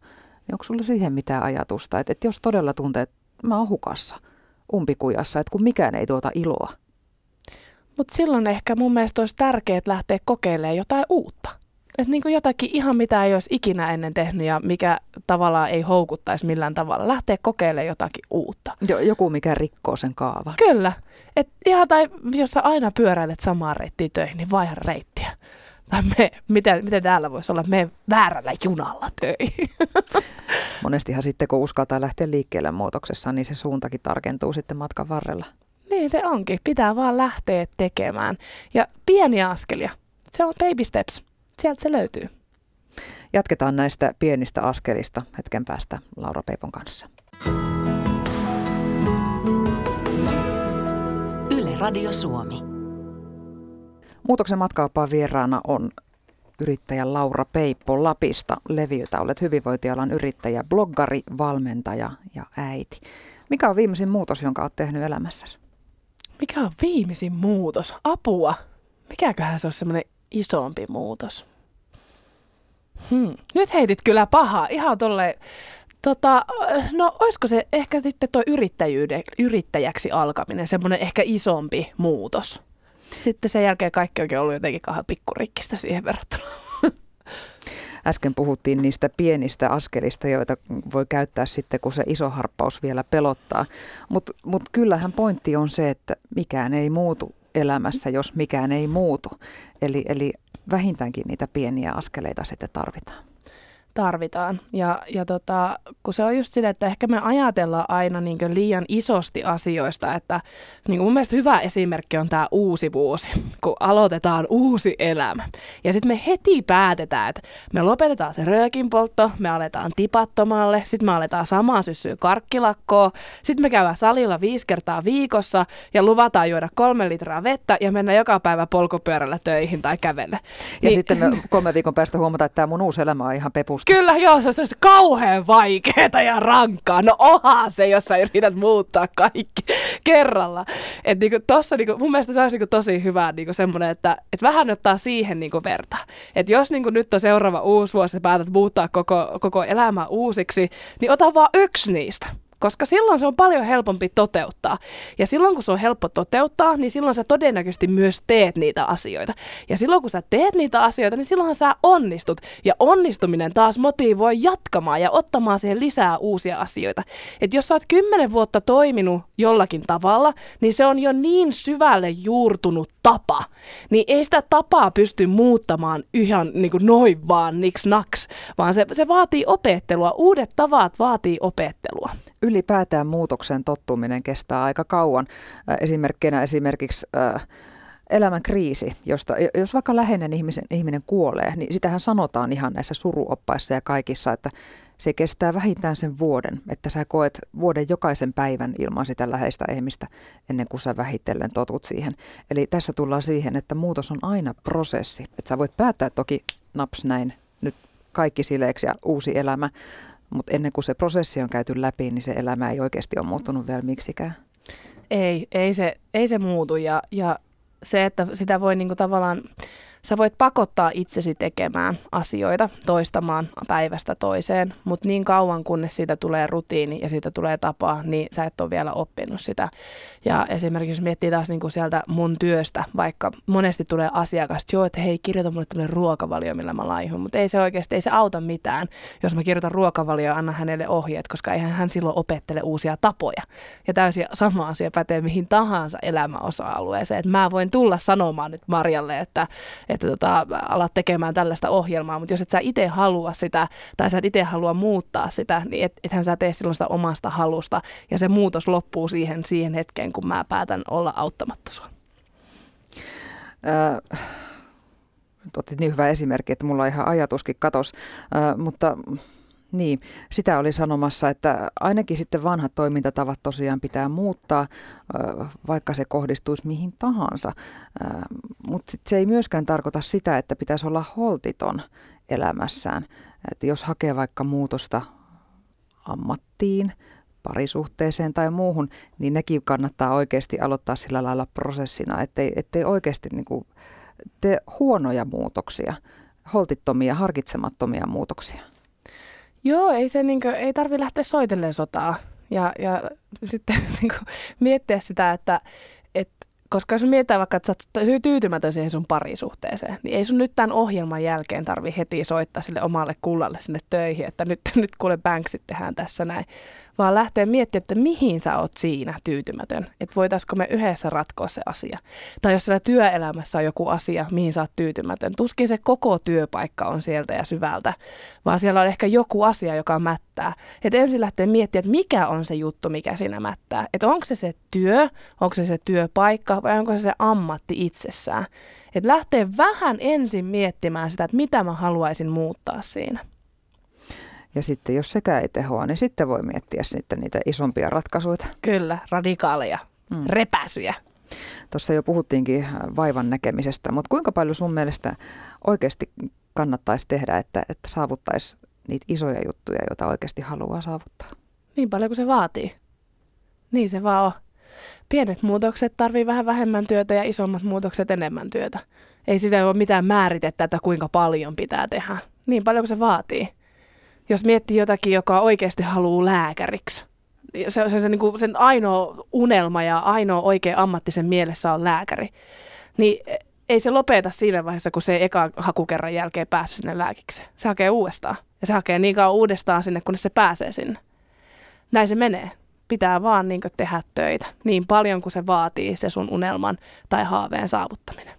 Niin onko sulla siihen mitään ajatusta, että, että jos todella tuntee, että mä oon hukassa, umpikujassa, että kun mikään ei tuota iloa, mutta silloin ehkä mun mielestä olisi tärkeää lähteä kokeilemaan jotain uutta. Että niin jotakin ihan mitä ei olisi ikinä ennen tehnyt ja mikä tavallaan ei houkuttaisi millään tavalla. Lähteä kokeilemaan jotakin uutta. Jo, joku, mikä rikkoo sen kaavan. Kyllä. Et ihan tai jos sä aina pyöräilet samaa reittiä töihin, niin vaihan reittiä. Tai me, miten, miten täällä voisi olla, me väärällä junalla töihin. Monestihan sitten, kun uskaltaa lähteä liikkeelle muutoksessa, niin se suuntakin tarkentuu sitten matkan varrella. Niin se onkin. Pitää vaan lähteä tekemään. Ja pieniä askelia. Se on baby steps. Sieltä se löytyy. Jatketaan näistä pienistä askelista hetken päästä Laura Peipon kanssa. Yle Radio Suomi. Muutoksen matkaopaan vieraana on yrittäjä Laura Peippo Lapista Leviltä. Olet hyvinvointialan yrittäjä, bloggari, valmentaja ja äiti. Mikä on viimeisin muutos, jonka olet tehnyt elämässäsi? Mikä on viimeisin muutos? Apua. Mikäköhän se on semmoinen isompi muutos? Hmm. Nyt heitit kyllä pahaa. Ihan tolle. Tota, no olisiko se ehkä sitten tuo yrittäjäksi alkaminen, semmoinen ehkä isompi muutos. Sitten sen jälkeen kaikki oikein ollut jotenkin kahden pikkurikkistä siihen verrattuna. Äsken puhuttiin niistä pienistä askelista, joita voi käyttää sitten, kun se iso harppaus vielä pelottaa. Mutta mut kyllähän pointti on se, että mikään ei muutu elämässä, jos mikään ei muutu. Eli, eli vähintäänkin niitä pieniä askeleita sitten tarvitaan. Tarvitaan. Ja, ja tota, kun se on just sitä, että ehkä me ajatellaan aina niin liian isosti asioista, että niin mun mielestä hyvä esimerkki on tämä uusi vuosi, kun aloitetaan uusi elämä. Ja sitten me heti päätetään, että me lopetetaan se röökinpoltto, me aletaan tipattomalle, sitten me aletaan samaa syssyä karkkilakkoa, sitten me käydään salilla viisi kertaa viikossa ja luvataan juoda kolme litraa vettä ja mennä joka päivä polkupyörällä töihin tai kävelle. Ja niin, sitten me kolme viikon päästä huomataan, että tämä mun uusi elämä on ihan pepusta. Kyllä, joo, se on kauhean vaikeaa ja rankkaa. No oha se, jos sä yrität muuttaa kaikki kerralla. Et niinku tossa niinku, mun mielestä se olisi niinku tosi hyvä niinku semmoinen, että et vähän ottaa siihen niinku verta. Et jos niinku nyt on seuraava uusi vuosi ja päätät muuttaa koko, koko elämä uusiksi, niin ota vaan yksi niistä koska silloin se on paljon helpompi toteuttaa. Ja silloin kun se on helppo toteuttaa, niin silloin sä todennäköisesti myös teet niitä asioita. Ja silloin kun sä teet niitä asioita, niin silloin sä onnistut. Ja onnistuminen taas motivoi jatkamaan ja ottamaan siihen lisää uusia asioita. Että jos sä oot kymmenen vuotta toiminut jollakin tavalla, niin se on jo niin syvälle juurtunut tapa, niin ei sitä tapaa pysty muuttamaan ihan niin kuin noin vaan niks naks, vaan se, se vaatii opettelua. Uudet tavat vaatii opettelua. Ylipäätään muutoksen tottuminen kestää aika kauan. Esimerkkinä esimerkiksi elämän kriisi, josta jos vaikka läheinen ihmisen, ihminen kuolee, niin sitähän sanotaan ihan näissä suruoppaissa ja kaikissa, että se kestää vähintään sen vuoden, että sä koet vuoden jokaisen päivän ilman sitä läheistä ihmistä ennen kuin sä vähitellen totut siihen. Eli tässä tullaan siihen, että muutos on aina prosessi. Että sä voit päättää toki naps näin, nyt kaikki sileeksi ja uusi elämä, mutta ennen kuin se prosessi on käyty läpi, niin se elämä ei oikeasti ole muuttunut vielä miksikään. Ei, ei se, ei se muutu ja, ja se, että sitä voi niinku tavallaan Sä voit pakottaa itsesi tekemään asioita, toistamaan päivästä toiseen, mutta niin kauan kunnes siitä tulee rutiini ja siitä tulee tapa, niin sä et ole vielä oppinut sitä. Ja esimerkiksi jos miettii taas niin kuin sieltä mun työstä, vaikka monesti tulee asiakas, että joo, että hei, kirjoita mulle tämmöinen ruokavalio, millä mä laihun, mutta ei se oikeasti, ei se auta mitään, jos mä kirjoitan ruokavalio ja annan hänelle ohjeet, koska eihän hän silloin opettele uusia tapoja. Ja täysin sama asia pätee mihin tahansa elämäosa-alueeseen, että mä voin tulla sanomaan nyt Marjalle, että, että tota, alat tekemään tällaista ohjelmaa, mutta jos et sä itse halua sitä tai sä et itse halua muuttaa sitä, niin et, ethän sä tee silloin sitä omasta halusta ja se muutos loppuu siihen, siihen hetkeen, kun mä päätän olla auttamatta sua. Äh, otit niin hyvä esimerkki, että mulla ihan ajatuskin katos, äh, mutta niin, sitä oli sanomassa, että ainakin sitten vanhat toimintatavat tosiaan pitää muuttaa, vaikka se kohdistuisi mihin tahansa. Mutta se ei myöskään tarkoita sitä, että pitäisi olla holtiton elämässään. Että jos hakee vaikka muutosta ammattiin, parisuhteeseen tai muuhun, niin nekin kannattaa oikeasti aloittaa sillä lailla prosessina, ettei, ettei oikeasti niin kuin tee huonoja muutoksia, holtittomia, harkitsemattomia muutoksia. Joo, ei, se, niin kuin, ei tarvi lähteä soitelleen sotaa. Ja, ja sitten niin kuin, miettiä sitä, että, että koska jos mietitään vaikka, että sä oot tyytymätön siihen sun parisuhteeseen, niin ei sun nyt tämän ohjelman jälkeen tarvi heti soittaa sille omalle kullalle sinne töihin, että nyt, nyt kuule banksit tehdään tässä näin, vaan lähteä miettimään, että mihin sä oot siinä tyytymätön. Että voitaisiko me yhdessä ratkoa se asia. Tai jos siellä työelämässä on joku asia, mihin sä oot tyytymätön. Tuskin se koko työpaikka on sieltä ja syvältä, vaan siellä on ehkä joku asia, joka mättää. Että ensin lähtee miettimään, että mikä on se juttu, mikä siinä mättää. Että onko se se työ, onko se se työpaikka vai onko se se ammatti itsessään. Että lähtee vähän ensin miettimään sitä, että mitä mä haluaisin muuttaa siinä. Ja sitten jos sekään ei tehoa, niin sitten voi miettiä sitten niitä isompia ratkaisuja. Kyllä, radikaaleja, mm. repäsyjä. Tuossa jo puhuttiinkin vaivan näkemisestä, mutta kuinka paljon sun mielestä oikeasti kannattaisi tehdä, että, että saavuttaisi niitä isoja juttuja, joita oikeasti haluaa saavuttaa? Niin paljon kuin se vaatii. Niin se vaan on. Pienet muutokset tarvii vähän vähemmän työtä ja isommat muutokset enemmän työtä. Ei sitä ole mitään määritettä, että kuinka paljon pitää tehdä. Niin paljon kuin se vaatii jos miettii jotakin, joka oikeasti haluaa lääkäriksi, se, se, se, niin kuin sen ainoa unelma ja ainoa oikea ammattisen mielessä on lääkäri, niin ei se lopeta siinä vaiheessa, kun se ei eka hakukerran jälkeen päässyt sinne lääkiksi. Se hakee uudestaan. Ja se hakee niin kauan uudestaan sinne, kunnes se pääsee sinne. Näin se menee. Pitää vaan niin tehdä töitä niin paljon kuin se vaatii se sun unelman tai haaveen saavuttaminen.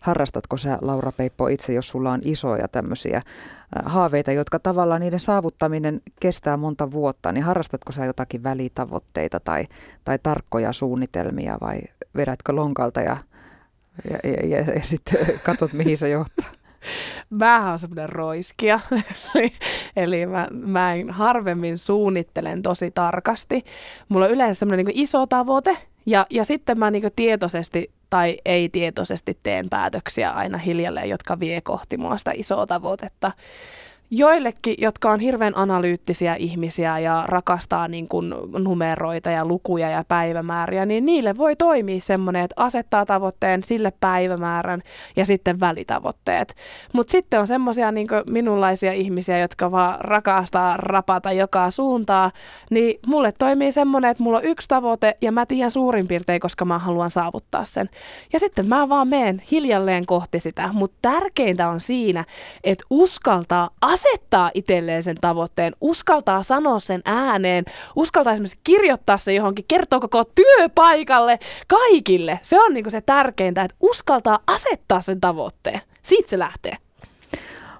Harrastatko sä, Laura Peippo, itse, jos sulla on isoja tämmöisiä haaveita, jotka tavallaan niiden saavuttaminen kestää monta vuotta, niin harrastatko sä jotakin välitavoitteita tai, tai tarkkoja suunnitelmia vai vedätkö lonkalta ja, ja, ja, ja, ja sitten katsot, mihin se johtaa? Mä oon semmoinen roiskia, eli mä, mä en harvemmin suunnittelen tosi tarkasti. Mulla on yleensä semmoinen niin iso tavoite, ja, ja sitten mä niin tietoisesti tai ei-tietoisesti teen päätöksiä aina hiljalleen, jotka vie kohti mua sitä isoa tavoitetta joillekin, jotka on hirveän analyyttisiä ihmisiä ja rakastaa niin kuin numeroita ja lukuja ja päivämääriä, niin niille voi toimia semmoinen, että asettaa tavoitteen sille päivämäärän ja sitten välitavoitteet. Mutta sitten on semmoisia niin minunlaisia ihmisiä, jotka vaan rakastaa rapata joka suuntaa, niin mulle toimii semmoinen, että mulla on yksi tavoite ja mä tiedän suurin piirtein, koska mä haluan saavuttaa sen. Ja sitten mä vaan meen hiljalleen kohti sitä, mutta tärkeintä on siinä, että uskaltaa asettaa itselleen sen tavoitteen, uskaltaa sanoa sen ääneen, uskaltaa esimerkiksi kirjoittaa se johonkin, kertoa koko työpaikalle, kaikille. Se on niin se tärkeintä, että uskaltaa asettaa sen tavoitteen. Siitä se lähtee.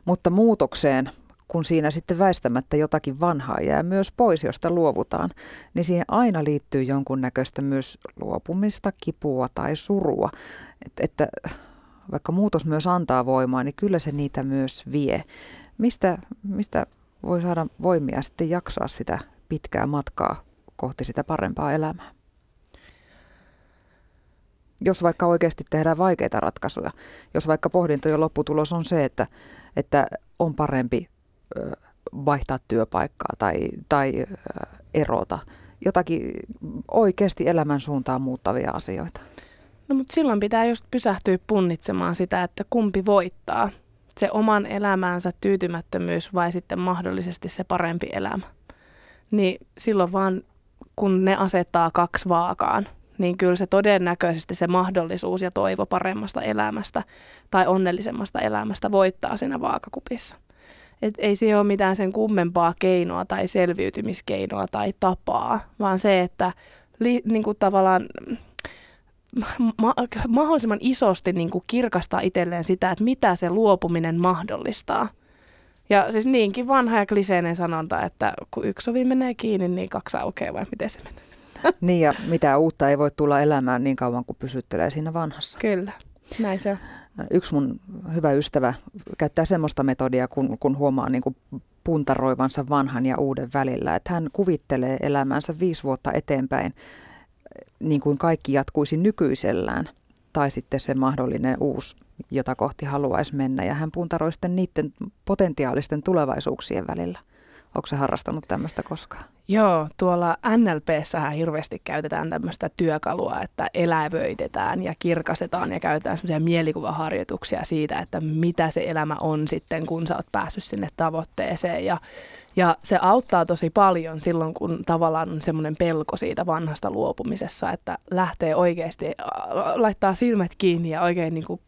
Mutta muutokseen, kun siinä sitten väistämättä jotakin vanhaa jää myös pois, josta luovutaan, niin siihen aina liittyy jonkunnäköistä myös luopumista, kipua tai surua. Et, että vaikka muutos myös antaa voimaa, niin kyllä se niitä myös vie. Mistä, mistä voi saada voimia sitten jaksaa sitä pitkää matkaa kohti sitä parempaa elämää? Jos vaikka oikeasti tehdään vaikeita ratkaisuja, jos vaikka pohdintojen lopputulos on se, että, että on parempi vaihtaa työpaikkaa tai, tai erota, jotakin oikeasti elämän suuntaan muuttavia asioita. No mutta silloin pitää just pysähtyä punnitsemaan sitä, että kumpi voittaa – se oman elämänsä tyytymättömyys vai sitten mahdollisesti se parempi elämä. Niin silloin vaan, kun ne asettaa kaksi vaakaan, niin kyllä se todennäköisesti se mahdollisuus ja toivo paremmasta elämästä tai onnellisemmasta elämästä voittaa siinä vaakakupissa. Et ei se ole mitään sen kummempaa keinoa tai selviytymiskeinoa tai tapaa, vaan se, että li, niin kuin tavallaan ma- mahdollisimman isosti niin kuin kirkastaa itselleen sitä, että mitä se luopuminen mahdollistaa. Ja siis niinkin vanha ja kliseinen sanonta, että kun yksi ovi menee kiinni, niin kaksi aukeaa vai miten se menee? Niin ja mitä uutta ei voi tulla elämään niin kauan kuin pysyttelee siinä vanhassa. Kyllä, näin se on. Yksi mun hyvä ystävä käyttää semmoista metodia, kun, kun huomaa niin kuin puntaroivansa vanhan ja uuden välillä, että hän kuvittelee elämänsä viisi vuotta eteenpäin niin kuin kaikki jatkuisi nykyisellään, tai sitten se mahdollinen uusi, jota kohti haluaisi mennä. Ja hän puntaroi sitten niiden potentiaalisten tulevaisuuksien välillä. Onko se harrastanut tämmöistä koskaan? Joo, tuolla NLPssähän hirveästi käytetään tämmöistä työkalua, että elävöitetään ja kirkastetaan ja käytetään semmoisia mielikuvaharjoituksia siitä, että mitä se elämä on sitten, kun sä oot päässyt sinne tavoitteeseen. Ja ja se auttaa tosi paljon silloin, kun tavallaan on semmoinen pelko siitä vanhasta luopumisessa, että lähtee oikeasti, laittaa silmät kiinni ja oikein niin kuin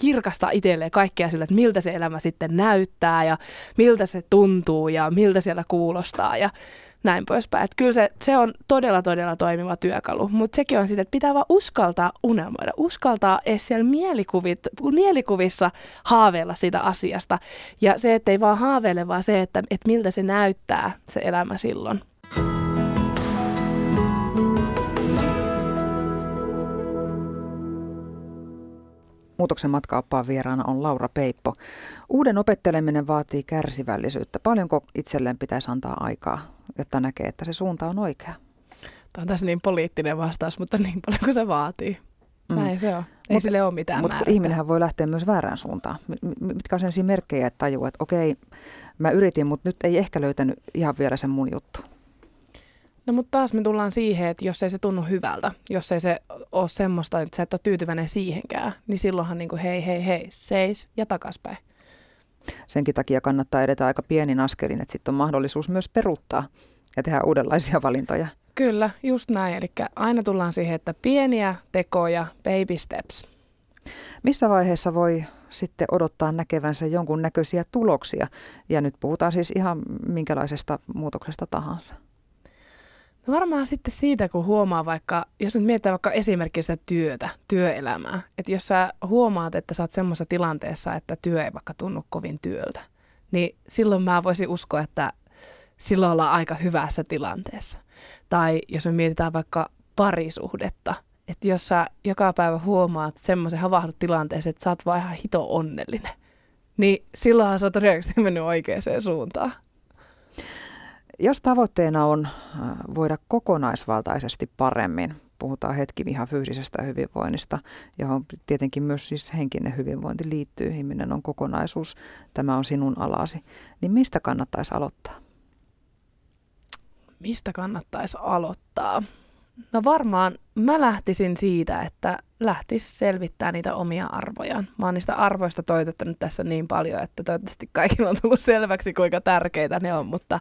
kirkastaa itselleen kaikkea sillä, että miltä se elämä sitten näyttää ja miltä se tuntuu ja miltä siellä kuulostaa. Ja näin poispäin. Että kyllä se, se on todella, todella toimiva työkalu, mutta sekin on sitä, että pitää vaan uskaltaa unelmoida, uskaltaa edes siellä mielikuvit, mielikuvissa haaveilla sitä asiasta. Ja se, että ei vaan haaveile, vaan se, että, että miltä se näyttää se elämä silloin. Muutoksen matkaoppaan vieraana on Laura Peippo. Uuden opetteleminen vaatii kärsivällisyyttä. Paljonko itselleen pitäisi antaa aikaa, jotta näkee, että se suunta on oikea? Tämä on tässä niin poliittinen vastaus, mutta niin paljon kuin se vaatii. Mm. Näin se on. Ei mut, sille ole mitään Mutta ihminenhän voi lähteä myös väärään suuntaan. Mitkä on sellaisia merkkejä, että tajuu, että okei, mä yritin, mutta nyt ei ehkä löytänyt ihan vielä sen mun juttu. No mutta taas me tullaan siihen, että jos ei se tunnu hyvältä, jos ei se ole semmoista, että sä et ole tyytyväinen siihenkään, niin silloinhan niin kuin hei, hei, hei, seis ja takaspäin. Senkin takia kannattaa edetä aika pienin askelin, että sitten on mahdollisuus myös peruuttaa ja tehdä uudenlaisia valintoja. Kyllä, just näin. Eli aina tullaan siihen, että pieniä tekoja, baby steps. Missä vaiheessa voi sitten odottaa näkevänsä jonkun näköisiä tuloksia? Ja nyt puhutaan siis ihan minkälaisesta muutoksesta tahansa. No varmaan sitten siitä, kun huomaa vaikka, jos nyt mietitään vaikka esimerkiksi sitä työtä, työelämää, että jos sä huomaat, että sä oot semmoisessa tilanteessa, että työ ei vaikka tunnu kovin työltä, niin silloin mä voisin uskoa, että silloin ollaan aika hyvässä tilanteessa. Tai jos me mietitään vaikka parisuhdetta, että jos sä joka päivä huomaat semmoisen havahdut tilanteeseen, että sä oot vaan ihan hito onnellinen, niin silloinhan sä oot todennäköisesti mennyt oikeaan suuntaan. Jos tavoitteena on äh, voida kokonaisvaltaisesti paremmin, puhutaan hetki ihan fyysisestä hyvinvoinnista, johon tietenkin myös siis henkinen hyvinvointi liittyy, ihminen on kokonaisuus, tämä on sinun alasi, niin mistä kannattaisi aloittaa? Mistä kannattaisi aloittaa? No varmaan mä lähtisin siitä, että lähtisi selvittää niitä omia arvojaan. Mä oon niistä arvoista toitottanut tässä niin paljon, että toivottavasti kaikilla on tullut selväksi, kuinka tärkeitä ne on, mutta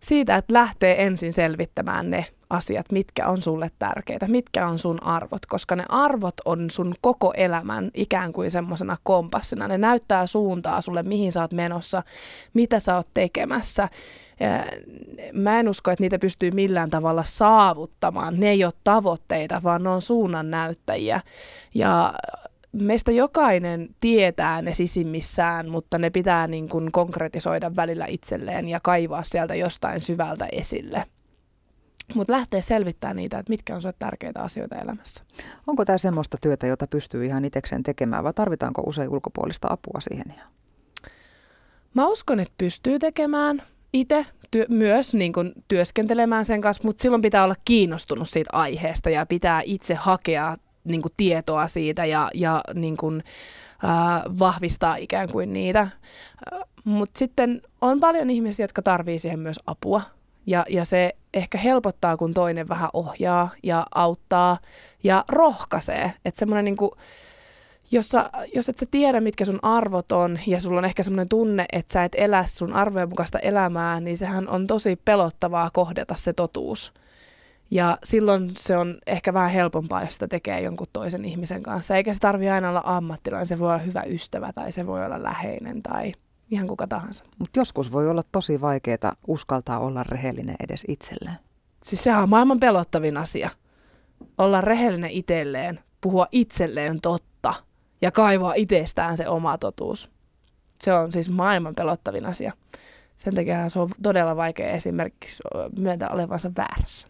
siitä, että lähtee ensin selvittämään ne asiat, mitkä on sulle tärkeitä, mitkä on sun arvot, koska ne arvot on sun koko elämän ikään kuin semmoisena kompassina. Ne näyttää suuntaa sulle, mihin sä oot menossa, mitä sä oot tekemässä. Mä en usko, että niitä pystyy millään tavalla saavuttamaan. Ne ei ole tavoitteita, vaan ne on suunnan näyttäjiä. Ja meistä jokainen tietää ne sisimmissään, mutta ne pitää niin kuin konkretisoida välillä itselleen ja kaivaa sieltä jostain syvältä esille. Mutta lähtee selvittämään niitä, että mitkä on sinulle tärkeitä asioita elämässä. Onko tämä semmoista työtä, jota pystyy ihan itsekseen tekemään vai tarvitaanko usein ulkopuolista apua siihen? Mä uskon, että pystyy tekemään itse työ, myös niin kun työskentelemään sen kanssa, mutta silloin pitää olla kiinnostunut siitä aiheesta ja pitää itse hakea niin kuin tietoa siitä ja, ja niin kuin, äh, vahvistaa ikään kuin niitä. Mutta sitten on paljon ihmisiä, jotka tarvii siihen myös apua. Ja, ja se ehkä helpottaa, kun toinen vähän ohjaa ja auttaa ja rohkaisee. Että semmoinen niin jos, jos et sä tiedä, mitkä sun arvot on, ja sulla on ehkä semmoinen tunne, että sä et elä sun arvojen mukaista elämää, niin sehän on tosi pelottavaa kohdata se totuus. Ja silloin se on ehkä vähän helpompaa, jos sitä tekee jonkun toisen ihmisen kanssa. Eikä se tarvitse aina olla ammattilainen, se voi olla hyvä ystävä tai se voi olla läheinen tai ihan kuka tahansa. Mutta joskus voi olla tosi vaikeaa uskaltaa olla rehellinen edes itselleen. Siis sehän on maailman pelottavin asia. Olla rehellinen itselleen, puhua itselleen totta ja kaivaa itsestään se oma totuus. Se on siis maailman pelottavin asia. Sen takia se on todella vaikea esimerkiksi myöntää olevansa väärässä.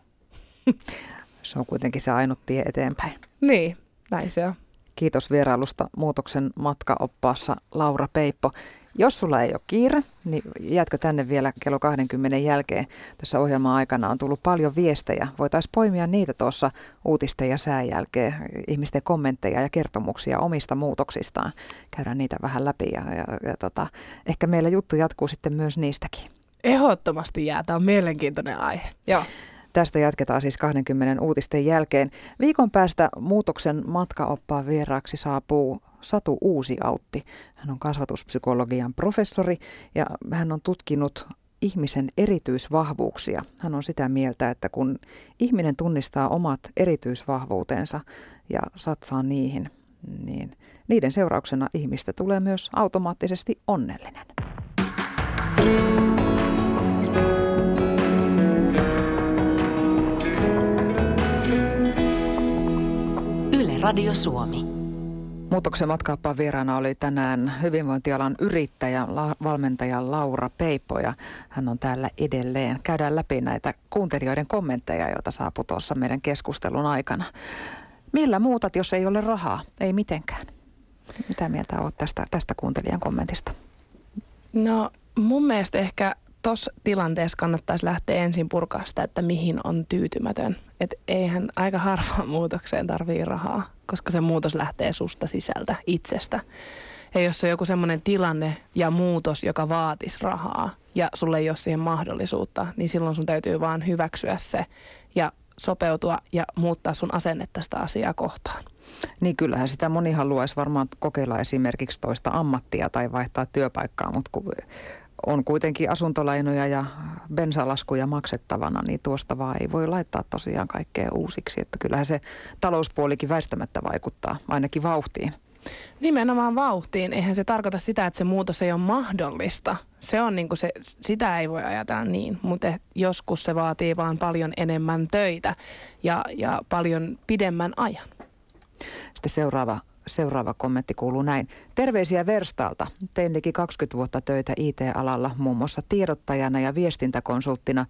Se on kuitenkin se ainut tie eteenpäin. Niin, näin se on. Kiitos vierailusta muutoksen matkaoppaassa Laura Peippo. Jos sulla ei ole kiire, niin jäätkö tänne vielä kello 20 jälkeen. Tässä ohjelman aikana on tullut paljon viestejä. Voitaisiin poimia niitä tuossa uutisten ja sään jälkeen, ihmisten kommentteja ja kertomuksia omista muutoksistaan. Käydään niitä vähän läpi ja, ja, ja tota, ehkä meillä juttu jatkuu sitten myös niistäkin. Ehdottomasti jää. Tämä on mielenkiintoinen aihe. Joo. Tästä jatketaan siis 20 uutisten jälkeen. Viikon päästä muutoksen matkaoppaan vieraaksi saapuu Satu Uusi-Autti. Hän on kasvatuspsykologian professori ja hän on tutkinut ihmisen erityisvahvuuksia. Hän on sitä mieltä, että kun ihminen tunnistaa omat erityisvahvuutensa ja satsaa niihin, niin niiden seurauksena ihmistä tulee myös automaattisesti onnellinen. Radio Suomi. Muutoksen matkaappaan vieraana oli tänään hyvinvointialan yrittäjä, la, valmentaja Laura Peipo ja hän on täällä edelleen. Käydään läpi näitä kuuntelijoiden kommentteja, joita saapui tuossa meidän keskustelun aikana. Millä muutat, jos ei ole rahaa? Ei mitenkään. Mitä mieltä olet tästä, tästä kuuntelijan kommentista? No mun mielestä ehkä tuossa tilanteessa kannattaisi lähteä ensin purkaa sitä, että mihin on tyytymätön. Että eihän aika harvaan muutokseen tarvii rahaa, koska se muutos lähtee susta sisältä, itsestä. Ja jos on joku semmoinen tilanne ja muutos, joka vaatisi rahaa ja sulle ei ole siihen mahdollisuutta, niin silloin sun täytyy vaan hyväksyä se ja sopeutua ja muuttaa sun asennetta sitä asiaa kohtaan. Niin kyllähän sitä moni haluaisi varmaan kokeilla esimerkiksi toista ammattia tai vaihtaa työpaikkaa, mutta kun on kuitenkin asuntolainoja ja bensalaskuja maksettavana, niin tuosta vaan ei voi laittaa tosiaan kaikkea uusiksi. Että kyllähän se talouspuolikin väistämättä vaikuttaa ainakin vauhtiin. Nimenomaan vauhtiin. Eihän se tarkoita sitä, että se muutos ei ole mahdollista. Se on niin kuin se, sitä ei voi ajatella niin, mutta joskus se vaatii vaan paljon enemmän töitä ja, ja paljon pidemmän ajan. Sitten seuraava Seuraava kommentti kuuluu näin. Terveisiä Verstalta. Tein liki 20 vuotta töitä IT-alalla, muun muassa tiedottajana ja viestintäkonsulttina.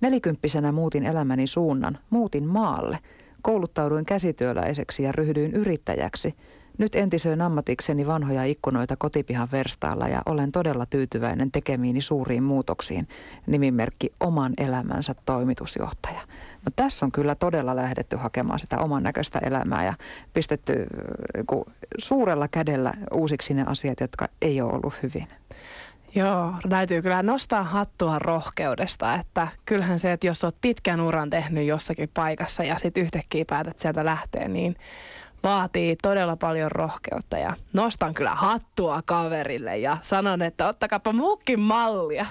Nelikymppisenä muutin elämäni suunnan. Muutin maalle. Kouluttauduin käsityöläiseksi ja ryhdyin yrittäjäksi. Nyt entisöin ammatikseni vanhoja ikkunoita kotipihan verstaalla ja olen todella tyytyväinen tekemiini suuriin muutoksiin. Nimimerkki oman elämänsä toimitusjohtaja. No tässä on kyllä todella lähdetty hakemaan sitä oman näköistä elämää ja pistetty äh, suurella kädellä uusiksi ne asiat, jotka ei ole ollut hyvin. Joo, täytyy kyllä nostaa hattua rohkeudesta, että kyllähän se, että jos olet pitkän uran tehnyt jossakin paikassa ja sitten yhtäkkiä päätät sieltä lähteä, niin vaatii todella paljon rohkeutta ja nostan kyllä hattua kaverille ja sanon, että ottakapa muukin mallia.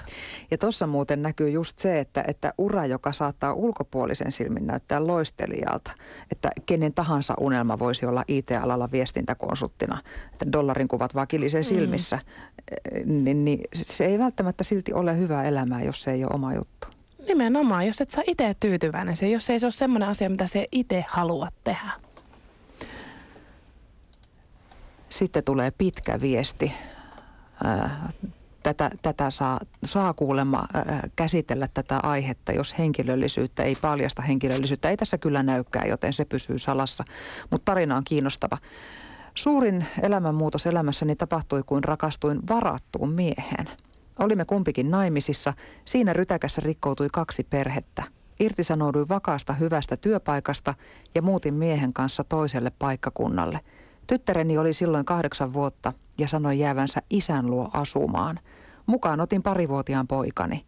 Ja tuossa muuten näkyy just se, että, että ura, joka saattaa ulkopuolisen silmin näyttää loistelijalta, että kenen tahansa unelma voisi olla IT-alalla viestintäkonsulttina, että dollarin kuvat vaan kilisee mm. silmissä, mm. niin, niin se ei välttämättä silti ole hyvää elämää, jos se ei ole oma juttu. Nimenomaan, jos et saa itse tyytyväinen se, jos ei se ole semmoinen asia, mitä se itse haluat tehdä. Sitten tulee pitkä viesti. Tätä, tätä saa, saa kuulemma käsitellä tätä aihetta, jos henkilöllisyyttä ei paljasta henkilöllisyyttä. Ei tässä kyllä näykään, joten se pysyy salassa. Mutta tarina on kiinnostava. Suurin elämänmuutos elämässäni tapahtui, kuin rakastuin varattuun miehen. Olimme kumpikin naimisissa. Siinä rytäkässä rikkoutui kaksi perhettä. Irtisanouduin vakaasta hyvästä työpaikasta ja muutin miehen kanssa toiselle paikkakunnalle – Tyttäreni oli silloin kahdeksan vuotta ja sanoi jäävänsä isän luo asumaan. Mukaan otin parivuotiaan poikani.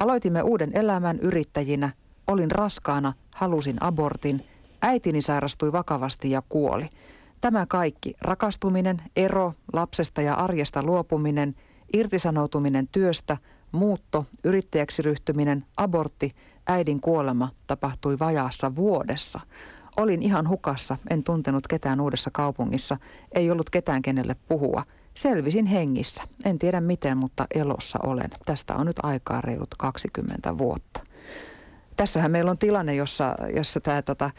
Aloitimme uuden elämän yrittäjinä. Olin raskaana, halusin abortin. Äitini sairastui vakavasti ja kuoli. Tämä kaikki, rakastuminen, ero, lapsesta ja arjesta luopuminen, irtisanoutuminen työstä, muutto, yrittäjäksi ryhtyminen, abortti, äidin kuolema tapahtui vajaassa vuodessa. Olin ihan hukassa, en tuntenut ketään uudessa kaupungissa, ei ollut ketään kenelle puhua. Selvisin hengissä. En tiedä miten, mutta elossa olen. Tästä on nyt aikaa reilut 20 vuotta. Tässähän meillä on tilanne, jossa, jossa tämä tota,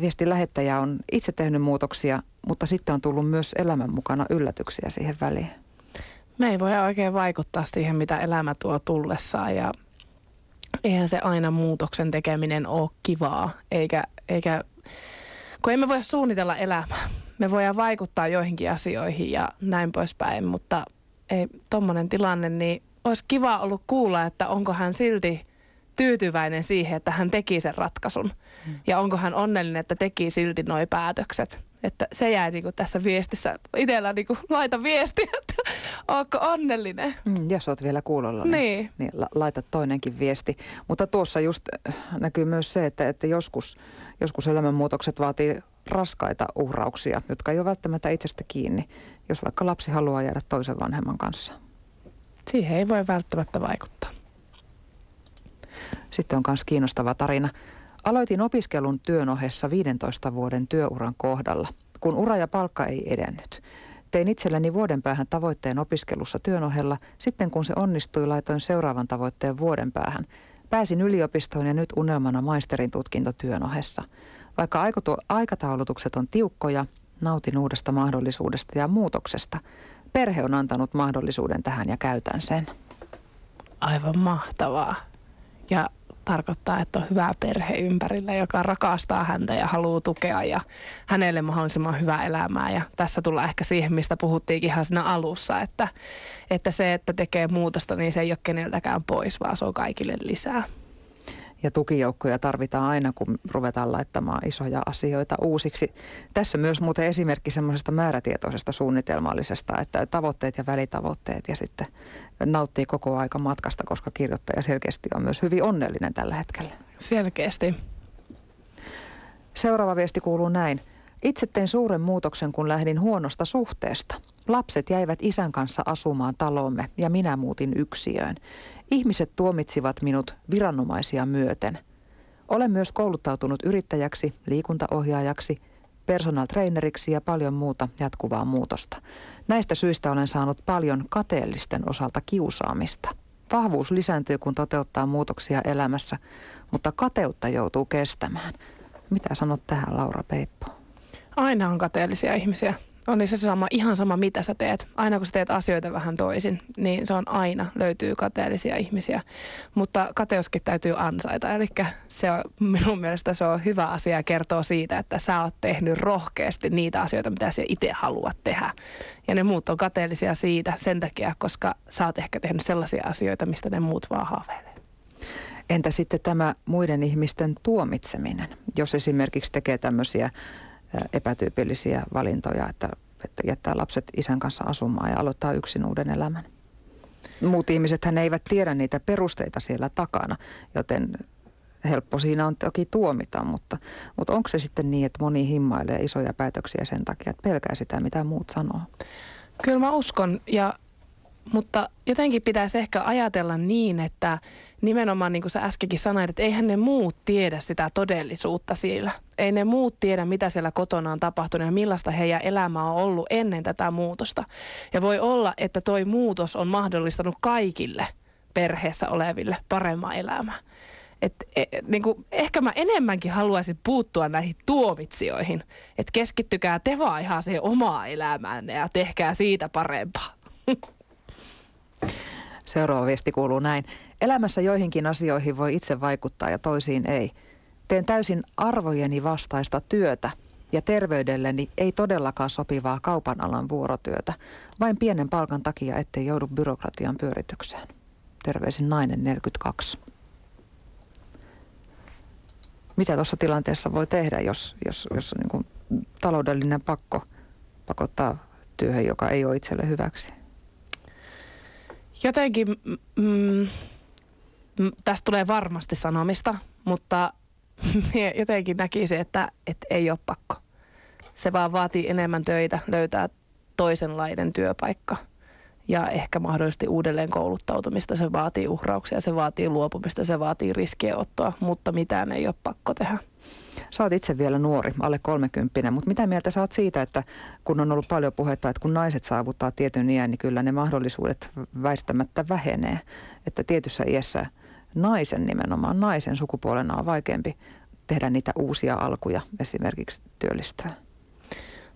viestin lähettäjä on itse tehnyt muutoksia, mutta sitten on tullut myös elämän mukana yllätyksiä siihen väliin. Me ei voi oikein vaikuttaa siihen, mitä elämä tuo tullessaan ja eihän se aina muutoksen tekeminen ole kivaa, eikä, eikä kun emme voi suunnitella elämää. Me voidaan vaikuttaa joihinkin asioihin ja näin poispäin, mutta ei tommonen tilanne, niin olisi kiva ollut kuulla, että onko hän silti tyytyväinen siihen, että hän teki sen ratkaisun. Mm. Ja onko hän onnellinen, että teki silti nuo päätökset. Että se jäi niin kuin tässä viestissä. Itsellä niin kuin laita viesti, että onko onnellinen. Mm, jos olet vielä kuulolla, niin, niin. niin laita toinenkin viesti. Mutta tuossa just äh, näkyy myös se, että, että joskus, joskus elämänmuutokset vaatii raskaita uhrauksia, jotka ei ole välttämättä itsestä kiinni, jos vaikka lapsi haluaa jäädä toisen vanhemman kanssa. Siihen ei voi välttämättä vaikuttaa. Sitten on myös kiinnostava tarina. Aloitin opiskelun työn ohessa 15 vuoden työuran kohdalla, kun ura ja palkka ei edennyt. Tein itselleni vuoden päähän tavoitteen opiskelussa työn ohella. Sitten kun se onnistui, laitoin seuraavan tavoitteen vuoden päähän. Pääsin yliopistoon ja nyt unelmana maisterin tutkinto työn ohessa. Vaikka aikataulutukset on tiukkoja, nautin uudesta mahdollisuudesta ja muutoksesta. Perhe on antanut mahdollisuuden tähän ja käytän sen. Aivan mahtavaa. Ja tarkoittaa, että on hyvä perhe ympärillä, joka rakastaa häntä ja haluaa tukea ja hänelle mahdollisimman hyvää elämää. Ja tässä tullaan ehkä siihen, mistä puhuttiinkin ihan siinä alussa, että, että se, että tekee muutosta, niin se ei ole keneltäkään pois, vaan se on kaikille lisää ja tukijoukkoja tarvitaan aina, kun ruvetaan laittamaan isoja asioita uusiksi. Tässä myös muuten esimerkki semmoisesta määrätietoisesta suunnitelmallisesta, että tavoitteet ja välitavoitteet ja sitten nauttii koko aika matkasta, koska kirjoittaja selkeästi on myös hyvin onnellinen tällä hetkellä. Selkeästi. Seuraava viesti kuuluu näin. Itse tein suuren muutoksen, kun lähdin huonosta suhteesta. Lapset jäivät isän kanssa asumaan talomme ja minä muutin yksiöön. Ihmiset tuomitsivat minut viranomaisia myöten. Olen myös kouluttautunut yrittäjäksi, liikuntaohjaajaksi. personal traineriksi ja paljon muuta jatkuvaa muutosta. Näistä syistä olen saanut paljon kateellisten osalta kiusaamista. Vahvuus lisääntyy, kun toteuttaa muutoksia elämässä, mutta kateutta joutuu kestämään. Mitä sanot tähän, Laura Peippo? Aina on kateellisia ihmisiä on se sama, ihan sama mitä sä teet. Aina kun sä teet asioita vähän toisin, niin se on aina, löytyy kateellisia ihmisiä. Mutta kateuskin täytyy ansaita. Eli se on, minun mielestä se on hyvä asia kertoa siitä, että sä oot tehnyt rohkeasti niitä asioita, mitä sä itse haluat tehdä. Ja ne muut on kateellisia siitä sen takia, koska sä oot ehkä tehnyt sellaisia asioita, mistä ne muut vaan haaveilee. Entä sitten tämä muiden ihmisten tuomitseminen, jos esimerkiksi tekee tämmöisiä epätyypillisiä valintoja, että, että jättää lapset isän kanssa asumaan ja aloittaa yksin uuden elämän. Muut ihmiset hän eivät tiedä niitä perusteita siellä takana, joten helppo siinä on toki tuomita, mutta, mutta onko se sitten niin, että moni himmailee isoja päätöksiä sen takia, että pelkää sitä, mitä muut sanoo? Kyllä mä uskon ja mutta jotenkin pitäisi ehkä ajatella niin, että nimenomaan niin kuin sä äskenkin sanoit, että eihän ne muut tiedä sitä todellisuutta siellä. Ei ne muut tiedä, mitä siellä kotona on tapahtunut ja millaista heidän elämä on ollut ennen tätä muutosta. Ja voi olla, että toi muutos on mahdollistanut kaikille perheessä oleville paremman elämää. Et, et, niin kuin, ehkä mä enemmänkin haluaisin puuttua näihin tuomitsioihin. Että keskittykää te vaan ihan siihen omaa elämäänne ja tehkää siitä parempaa. Seuraava viesti kuuluu näin. Elämässä joihinkin asioihin voi itse vaikuttaa ja toisiin ei. Teen täysin arvojeni vastaista työtä ja terveydelleni ei todellakaan sopivaa kaupan alan vuorotyötä, vain pienen palkan takia, ettei joudu byrokratian pyöritykseen. Terveisin nainen 42. Mitä tuossa tilanteessa voi tehdä, jos, jos, jos niin kuin taloudellinen pakko pakottaa työhön, joka ei ole itselle hyväksi? Jotenkin mm, mm, tästä tulee varmasti sanomista, mutta jotenkin näkisi, että, että ei ole pakko. Se vaan vaatii enemmän töitä löytää toisenlainen työpaikka ja ehkä mahdollisesti uudelleen kouluttautumista. Se vaatii uhrauksia, se vaatii luopumista, se vaatii riskienottoa, mutta mitään ei ole pakko tehdä. Sä oot itse vielä nuori, alle 30, mutta mitä mieltä sä oot siitä, että kun on ollut paljon puhetta, että kun naiset saavuttaa tietyn iän, niin kyllä ne mahdollisuudet väistämättä vähenee. Että tietyssä iässä naisen nimenomaan, naisen sukupuolena on vaikeampi tehdä niitä uusia alkuja, esimerkiksi työllistyä.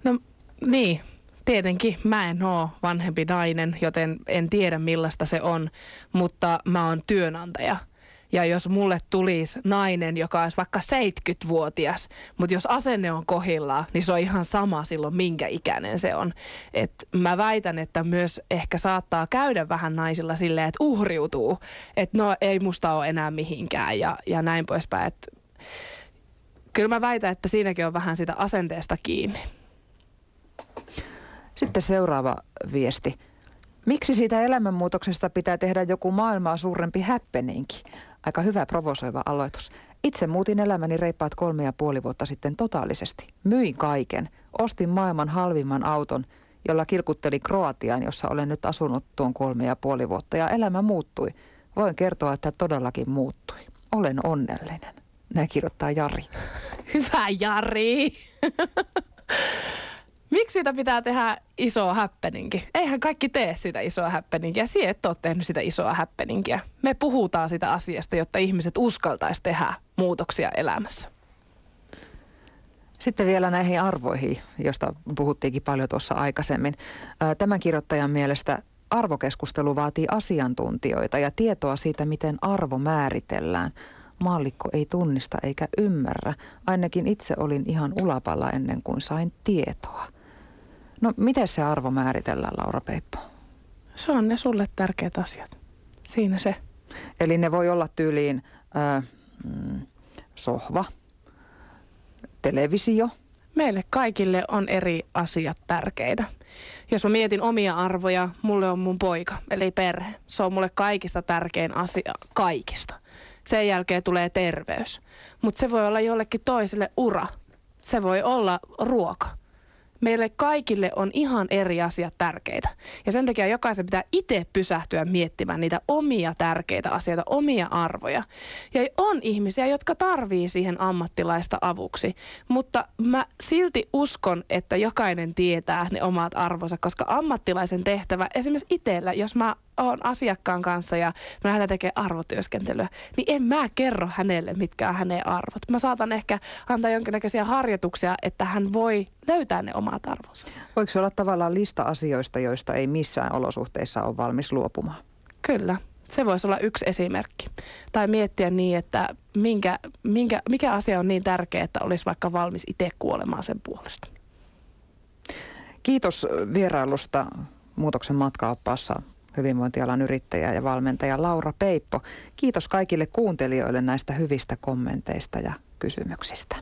No niin, tietenkin mä en ole vanhempi nainen, joten en tiedä millaista se on, mutta mä oon työnantaja – ja jos mulle tulisi nainen, joka olisi vaikka 70-vuotias, mutta jos asenne on kohillaan, niin se on ihan sama silloin, minkä ikäinen se on. Et mä väitän, että myös ehkä saattaa käydä vähän naisilla silleen, että uhriutuu, että no ei musta ole enää mihinkään ja, ja näin poispäin. Et kyllä mä väitän, että siinäkin on vähän sitä asenteesta kiinni. Sitten seuraava viesti. Miksi siitä elämänmuutoksesta pitää tehdä joku maailmaa suurempi häppeninki? Aika hyvä provosoiva aloitus. Itse muutin elämäni reippaat kolme ja puoli vuotta sitten totaalisesti. Myin kaiken. Ostin maailman halvimman auton, jolla kilkutteli Kroatiaan, jossa olen nyt asunut tuon kolme ja puoli vuotta. Ja elämä muuttui. Voin kertoa, että todellakin muuttui. Olen onnellinen. Näin kirjoittaa Jari. Hyvä Jari! Miksi sitä pitää tehdä isoa happeningi? Eihän kaikki tee sitä isoa happeningia. Sie et ole tehnyt sitä isoa happeningia. Me puhutaan sitä asiasta, jotta ihmiset uskaltaisi tehdä muutoksia elämässä. Sitten vielä näihin arvoihin, josta puhuttiinkin paljon tuossa aikaisemmin. Tämän kirjoittajan mielestä arvokeskustelu vaatii asiantuntijoita ja tietoa siitä, miten arvo määritellään. Maallikko ei tunnista eikä ymmärrä. Ainakin itse olin ihan ulapalla ennen kuin sain tietoa. No miten se arvo määritellään, Laura Peippo? Se on ne sulle tärkeät asiat. Siinä se. Eli ne voi olla tyyliin äh, sohva, televisio. Meille kaikille on eri asiat tärkeitä. Jos mä mietin omia arvoja, mulle on mun poika, eli perhe. Se on mulle kaikista tärkein asia, kaikista. Sen jälkeen tulee terveys. Mutta se voi olla jollekin toiselle ura. Se voi olla ruoka Meille kaikille on ihan eri asiat tärkeitä. Ja sen takia jokaisen pitää itse pysähtyä miettimään niitä omia tärkeitä asioita, omia arvoja. Ja on ihmisiä, jotka tarvii siihen ammattilaista avuksi. Mutta mä silti uskon, että jokainen tietää ne omat arvonsa, koska ammattilaisen tehtävä, esimerkiksi itsellä, jos mä oon asiakkaan kanssa ja me lähdetään tekemään arvotyöskentelyä, niin en mä kerro hänelle, mitkä on hänen arvot. Mä saatan ehkä antaa jonkinnäköisiä harjoituksia, että hän voi löytää ne omat arvonsa. Voiko se olla tavallaan lista asioista, joista ei missään olosuhteissa ole valmis luopumaan? Kyllä. Se voisi olla yksi esimerkki. Tai miettiä niin, että minkä, minkä, mikä asia on niin tärkeä, että olisi vaikka valmis itse kuolemaan sen puolesta. Kiitos vierailusta muutoksen matkaoppaassa hyvinvointialan yrittäjä ja valmentaja Laura Peippo. Kiitos kaikille kuuntelijoille näistä hyvistä kommenteista ja kysymyksistä.